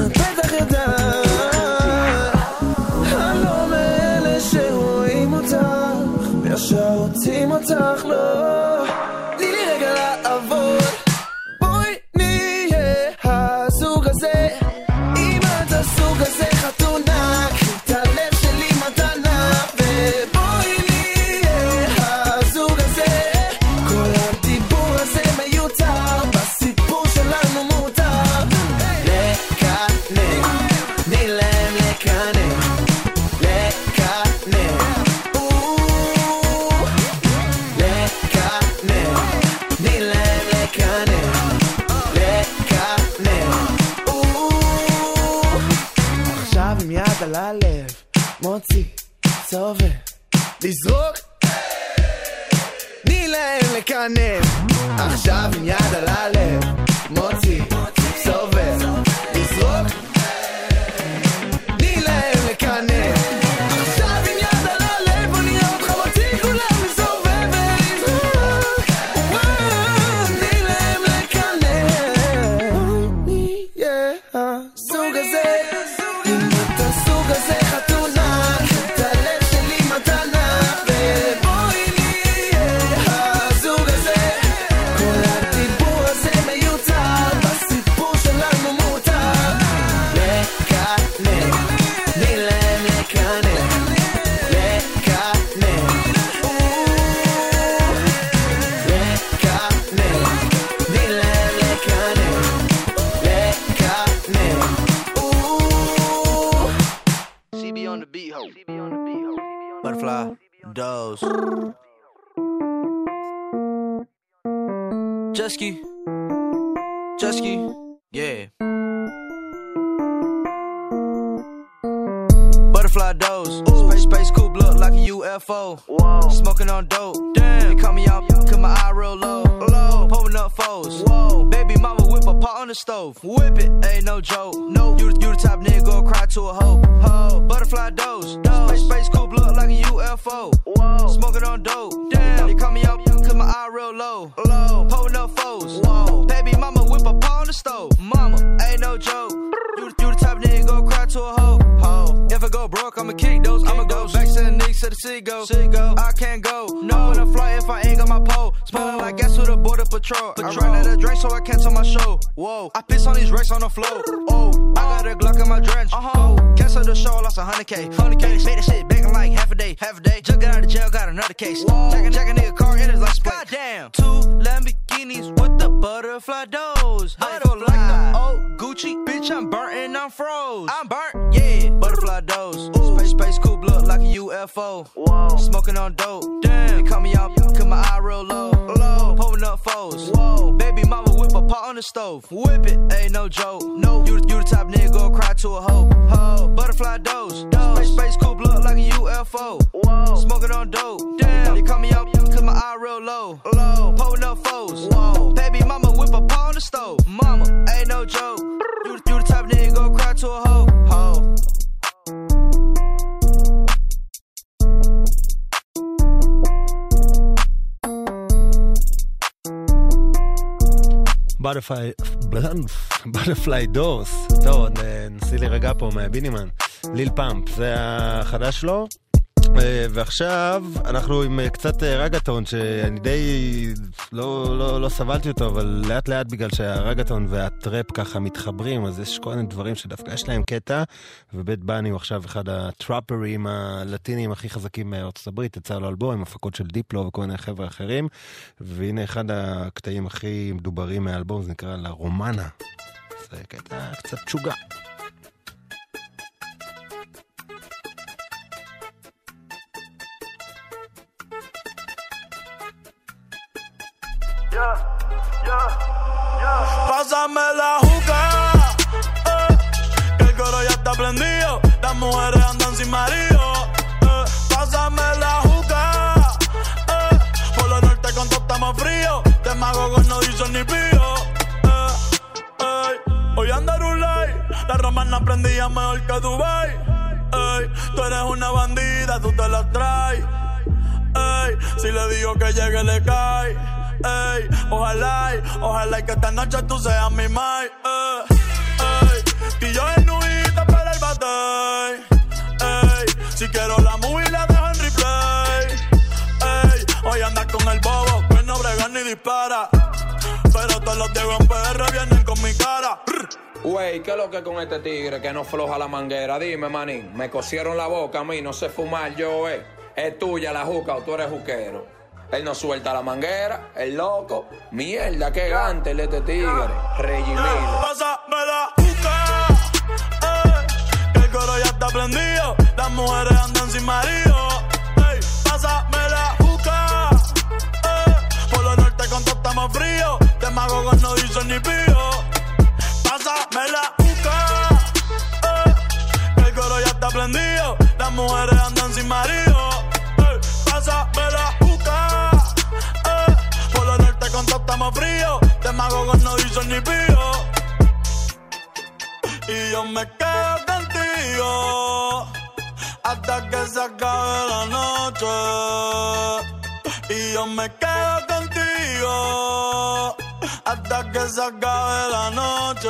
to a hoe, hoe. בטרפליי, בטרפליי דורס, טוב, אה, נסי לי רגע פה מהבינימן, ליל פאמפ, זה החדש שלו, ועכשיו אנחנו עם אה, קצת אה, רגטון שאני די לא, לא, לא סבלתי אותו, אבל לאט לאט בגלל שהרגטון והטראפ ככה מתחברים, אז יש כל מיני דברים שדווקא יש להם קטע, ובית בני הוא עכשיו אחד הטראפרים הלטינים הכי חזקים מארצות הברית, יצא לו אלבום עם הפקות של דיפלו וכל מיני חבר'ה אחרים, והנה אחד הקטעים הכי מדוברים מהאלבום, זה נקרא לה רומנה. זה קטע קצת תשוגע. Pásame la juca, eh, que el coro ya está prendido. Las mujeres andan sin marido. eh. Pásame la juca, eh, por lo norte con todo estamos frío. De mago con no dicen ni pío. eh. Hoy anda Rulay, la romana prendía mejor que Dubai. Ey, tú eres una bandida, tú te la traes. Si le digo que llegue le cae. Ey, ojalá, ojalá y que esta noche tú seas mi mai. Ey, yo en nubita para el bate. Ey, si quiero la movie la dejo en replay. Ey, hoy andas con el bobo, que no brega ni dispara. Pero todos los Diego en PR vienen con mi cara. Wey, ¿qué es lo que con este tigre que no floja la manguera? Dime, manín, me cosieron la boca a mí, no sé fumar yo, eh. Es tuya la juca o tú eres juquero. Él no suelta la manguera, el loco. Mierda, qué gante el este tigre. Regimilo. Pásame la juca, ey, que el coro ya está prendido. Las mujeres andan sin marido. Ey, pásame la juca, ey, por lo norte con todo estamos fríos. De mago con no dicen ni pío. Pásame la juca, ey, que el coro ya está prendido. Las mujeres andan sin marido. Ey, pásame la juca, ey, por lo norte con todo estamos fríos. De mago con no dicen ni pío. Y yo me quedo contigo hasta que se acabe la noche. Y yo me quedo contigo hasta que se acabe la noche.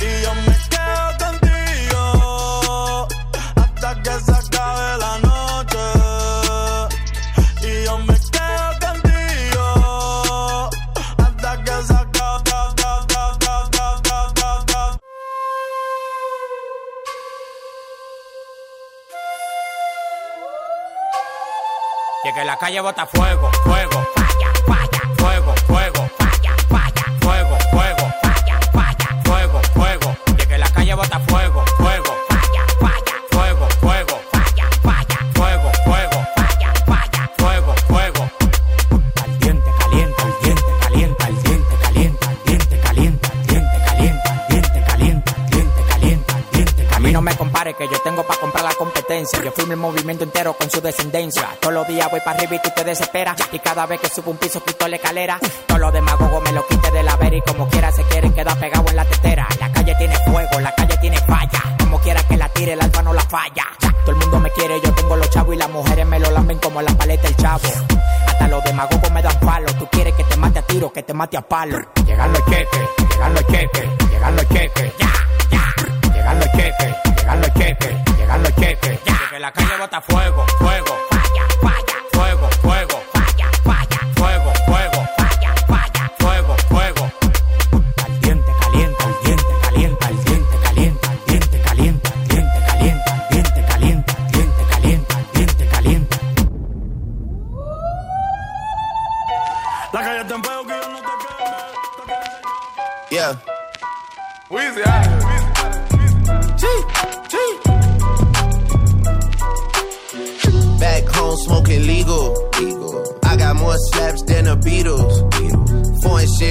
Y yo me quedo contigo hasta que se acabe la noche. Que la calle bota fuego, fuego, falla, falla, fuego, fuego, falla, falla, fuego, fuego, falla, falla, fuego, fuego. Es que la calle bota fuego, que yo tengo para comprar la competencia. Yo firmo el movimiento entero con su descendencia. Todos los días voy para arriba y tú te desesperas. Y cada vez que subo un piso quito la escalera. Todos los demagogos me lo quite de la vera y como quiera se quieren quedar pegados en la tetera. La calle tiene fuego, la calle tiene falla. Como quiera que la tire, el alfa no la falla. Todo el mundo me quiere, yo tengo los chavos y las mujeres me lo lamben como la paleta el chavo. Hasta los demagogos me dan palo. Tú quieres que te mate a tiro, que te mate a palo. Llegan los cheques, llegan los cheques, llegan los cheques. Ya, ya. Llegan los cheques, llegan los cheques, llegan los cheques. Ya. Que la calle bota fuego,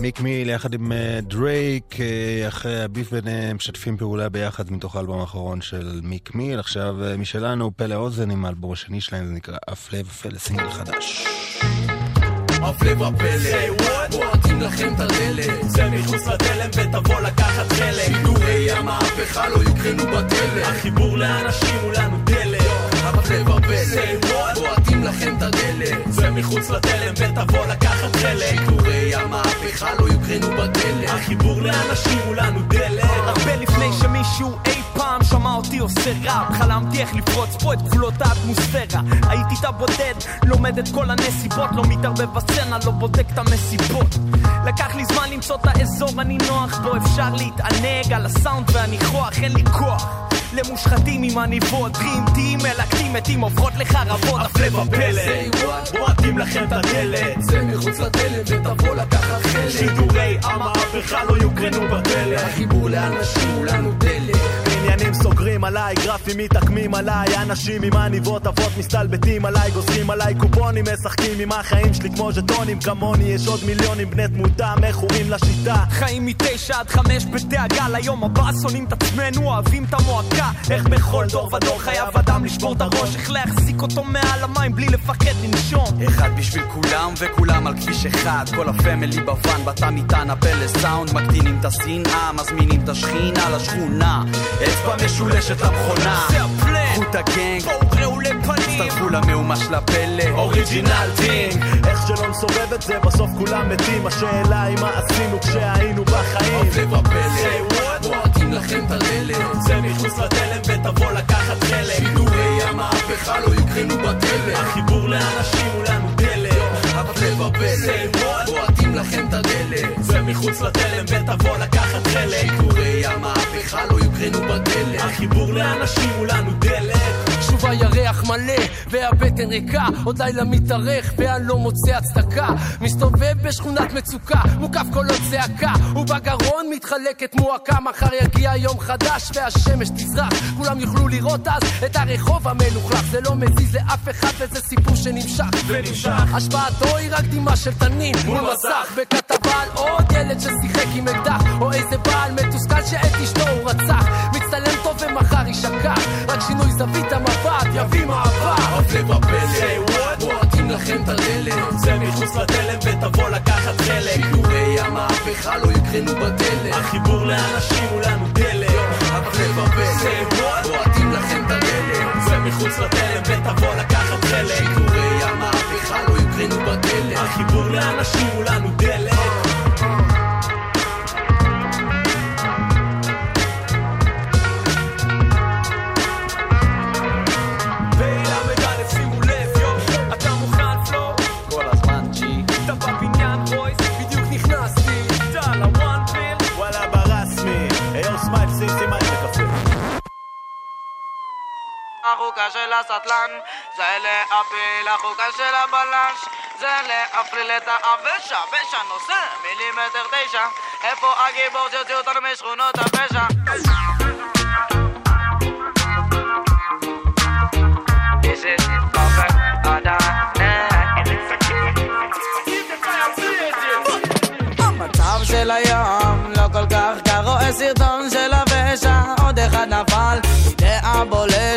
מיק מיל יחד עם אה, דרייק, אה, אחרי הביף ביניהם, משתפים פעולה ביחד מתוך האלבום האחרון של מיק מיל. עכשיו אה, משלנו, פלא אוזן עם האלבום השני שלהם, זה נקרא הפלא ופלא סינגל חדש. הפלא ופלא, בועטים לכם את הדלת, זה מחוץ לתלם ותבוא לקחת חלק. שידורי המהפכה לא יוקרנו בטלם, החיבור לאנשים הוא לנו דלת. הפלא ופלא, בועטים לכם את הדלת, זה מחוץ לתלם ותבוא לקחת חלק. שידורי המהפכה לא יוקרנו בטלם, החיבור לאנשים הוא לנו דלת. הרבה לפני שמישהו אי פעם שמע אותי עושה ראפ חלמתי איך לפרוץ פה את גבולות האטמוספירה. הייתי את הבודד, לומד את כל הנסיבות. לא מתערבב בסצנה, לא בודק את המסיבות. לקח לי זמן למצוא את האזור אני נוח בו. אפשר להתענג על הסאונד והניחוח אין לי כוח למושחתים עם עניבות, טים מלקטים מתים הופכות לחרבות. הפלא ופלא. בועטים לכם את הדלת, זה מחוץ לתלם ותבוא לקחת חלק. שידורי המהפכה לא יוקרנו בטלם, החיבור לאנשים הוא לנו דלת. עניינים סוגרים עליי, גרפים מתעקמים עליי אנשים עם עניבות אבות מסתלבטים עליי גוזרים עליי קופונים משחקים עם החיים שלי כמו ז'טונים כמוני יש עוד מיליונים בני תמותה מכורים לשיטה. חיים מתשע עד חמש בדאגה ליום הבא שונאים את עצמנו אוהבים את המועקה. איך בכל דור ודור חייב אדם לשבור את הראש איך להחזיק אותו מעל המים בלי לפחד לנשום אחד בשביל כולם וכולם על כביש אחד. כל הפמילי בוואן בתא מטען הפלא סאונד מקטינים את השנאה מזמינים את השכינה לשכונה אצבע משולשת למכונה. זה הפלא. קחו את הגנג בואו ראו לפנים הצטרפו למהומה של הפלא אוריג'ינל טינג. איך שלא נסובב את זה בסוף כולם מתים. השאלה היא מה עשינו כשהיינו בחיים. הפלא. ופלא, בועטים לכם את הדלת, זה מחוץ לתלם ותבוא לקחת חלק. שידורי המהפכה לא יוקרנו בטלם, החיבור לאנשים הוא לנו דלת. הפלא ופלא, בועטים לכם את הדלת, זה מחוץ לתלם ותבוא לקחת חלק. שידורי המהפכה לא יוקרנו בטלם, החיבור לאנשים הוא לנו דלת. שוב הירח מלא והבטן ריקה עוד לילה מתארך ואני לא מוצא הצדקה. מסתובב בשכונת מצוקה מוקף קולות צעקה. ובגרון מתחלקת מועקה מחר יגיע יום חדש והשמש תזרח. כולם יוכלו לראות אז את הרחוב המלוכלך. זה לא מזיז לאף אחד וזה סיפור שנמשך. ונמשך. השפעתו היא רק דמעה של תנין. מול. מסך. בכתבה על עוד ילד ששיחק עם אקדח או איזה בעל מתוסכל שאת אשתו הוא רצח. מצטלם טוב ומחר יישכח רק שינוי זווית המבט יביא מעבר הפלא ופלא, בועטים לכם את הדלת, זה מחוץ לתלם ותבוא לקחת חלק. שידורי המהפכה לא יקרנו בטלם, החיבור לאנשים הוא לנו דלת. הפלא ופלא, בועטים לכם את הדלת, זה מחוץ לתלם ותבוא לקחת חלק. שידורי המהפכה לא יקרנו בטלם, החיבור לאנשים מולנו דלק ול"א, החוקה של הסטלן זה להפיל החוקה של הבלש זה להפליל את העבש הבש הנושא מילימטר תשע איפה הגיבור שהוציא אותנו משכונות הפשע This is perfect, המצב של היום לא כל כך רואה סרטון של הפשע עוד אחד נפל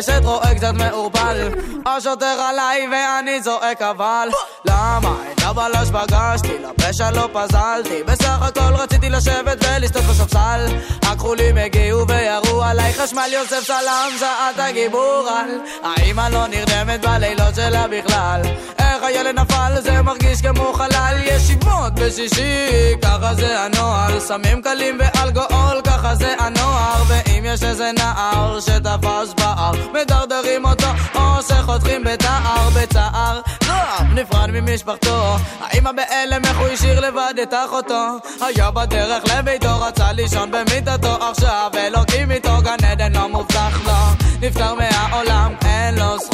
בולשת רואה קצת מעורפל. השוטר עליי ואני זועק אבל למה את הבלש פגשתי? לפשע לא פזלתי בסך הכל רציתי לשבת ולשתות בספסל. הכחולים הגיעו וירו עליי. חשמל יוסף סלאם זעת הגיבור על. האמא לא נרדמת בלילות שלה בכלל. איך הילד נפל? זה מרגיש כמו חלל. ישיבות בשישי ככה זה הנוהל. סמים קלים ואלכוהול ככה זה הנוער. ואם יש איזה נער שתפס בער מדרדרים אותו או שחותכים בתער בצער נוער נפרד ממשפחתו. האמא בהלם איך הוא השאיר לבד את אחותו? היה בדרך לביתו רצה לישון במיטתו. עכשיו אלוקים איתו גן עדן לא מובטח לו. נפטר מהעולם אין לו זכות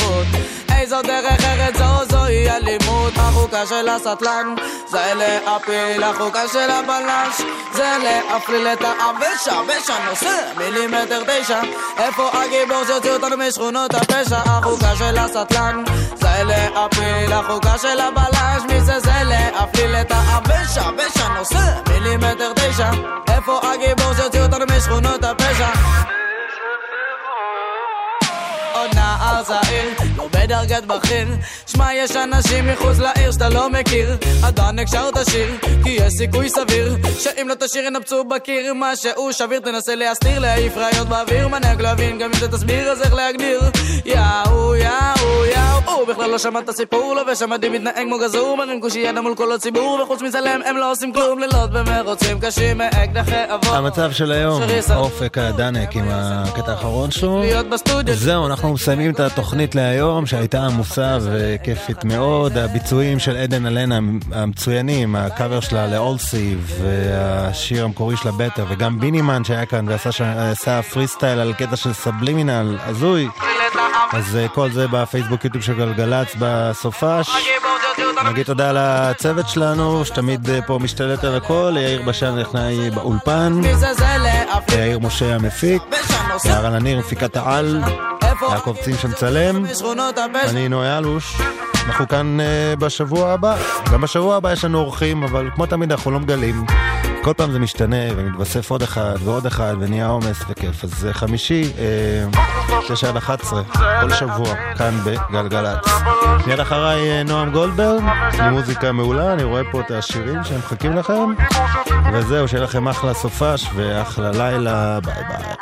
איזו דרך ארץ זו זוהי אלימות. החוקה של הסטלן זה להפיל. החוקה של הבלש זה להפליל את העבש. הבש הנושא מילימטר תשע. איפה הגיבור שהוציא אותנו משכונות הפשע? החוקה של הסטלן זה להפיל. החוקה של הבלש מי זה? זה להפליל את העבש. הבש הנושא מילימטר תשע. איפה הגיבור שהוציא אותנו משכונות הפשע? עוד נער צעיר, לא בדרגת בכיר. שמע, יש אנשים מחוץ לעיר שאתה לא מכיר. אתה נקשר תשיר, כי יש סיכוי סביר שאם לא תשיר ינפצו בקיר. משהו שביר תנסה להסתיר, להעיף ראיות באוויר. מנהג להבין גם אם זה תסביר אז איך להגדיר? יאו יאו יאו. הוא בכלל לא שמע את הסיפור לא ושמעתי מתנהג כמו גזור. מרים קושייה מול כל הציבור וחוץ מצלם הם לא עושים כלום. לילות במרוצים קשים מאקדחי אבות המצב של היום. אופק הדנק עם הקטע האחרון שלו. זהו, אנחנו מסיימים את התוכנית להיום, שהייתה עמוסה וכיפית מאוד. הביצועים של עדן אלנה המצוינים, הקאבר שלה לאולסי, והשיר המקורי שלה בטר, וגם בינימן שהיה כאן ועשה פרי סטייל על קטע של סבלימינל, הזוי. אז אה, כל זה בפייסבוק יוטיוב של גלגלצ בסופש. נגיד תודה לצוות שלנו, שתמיד אה, פה משתלט על הכל, יאיר בשן נכנעי באולפן, מי זה זה להפליל יאיר משה המפיק, יערה לניר מפיקת העל, יעקב צין שמצלם, אני נועה אלוש. אנחנו כאן uh, בשבוע הבא. גם בשבוע הבא יש לנו אורחים, אבל כמו תמיד אנחנו לא מגלים. כל פעם זה משתנה, ומתווסף עוד אחד ועוד אחד, ונהיה עומס וכיף. אז זה חמישי, אה, שש עד 11, כל שבוע, כאן בגלגלצ. מיד אחריי אה, נועם גולדברג, עם מוזיקה מעולה, אני רואה פה את השירים שהם מחכים לכם, וזהו, שיהיה לכם אחלה סופש ואחלה לילה, ביי ביי.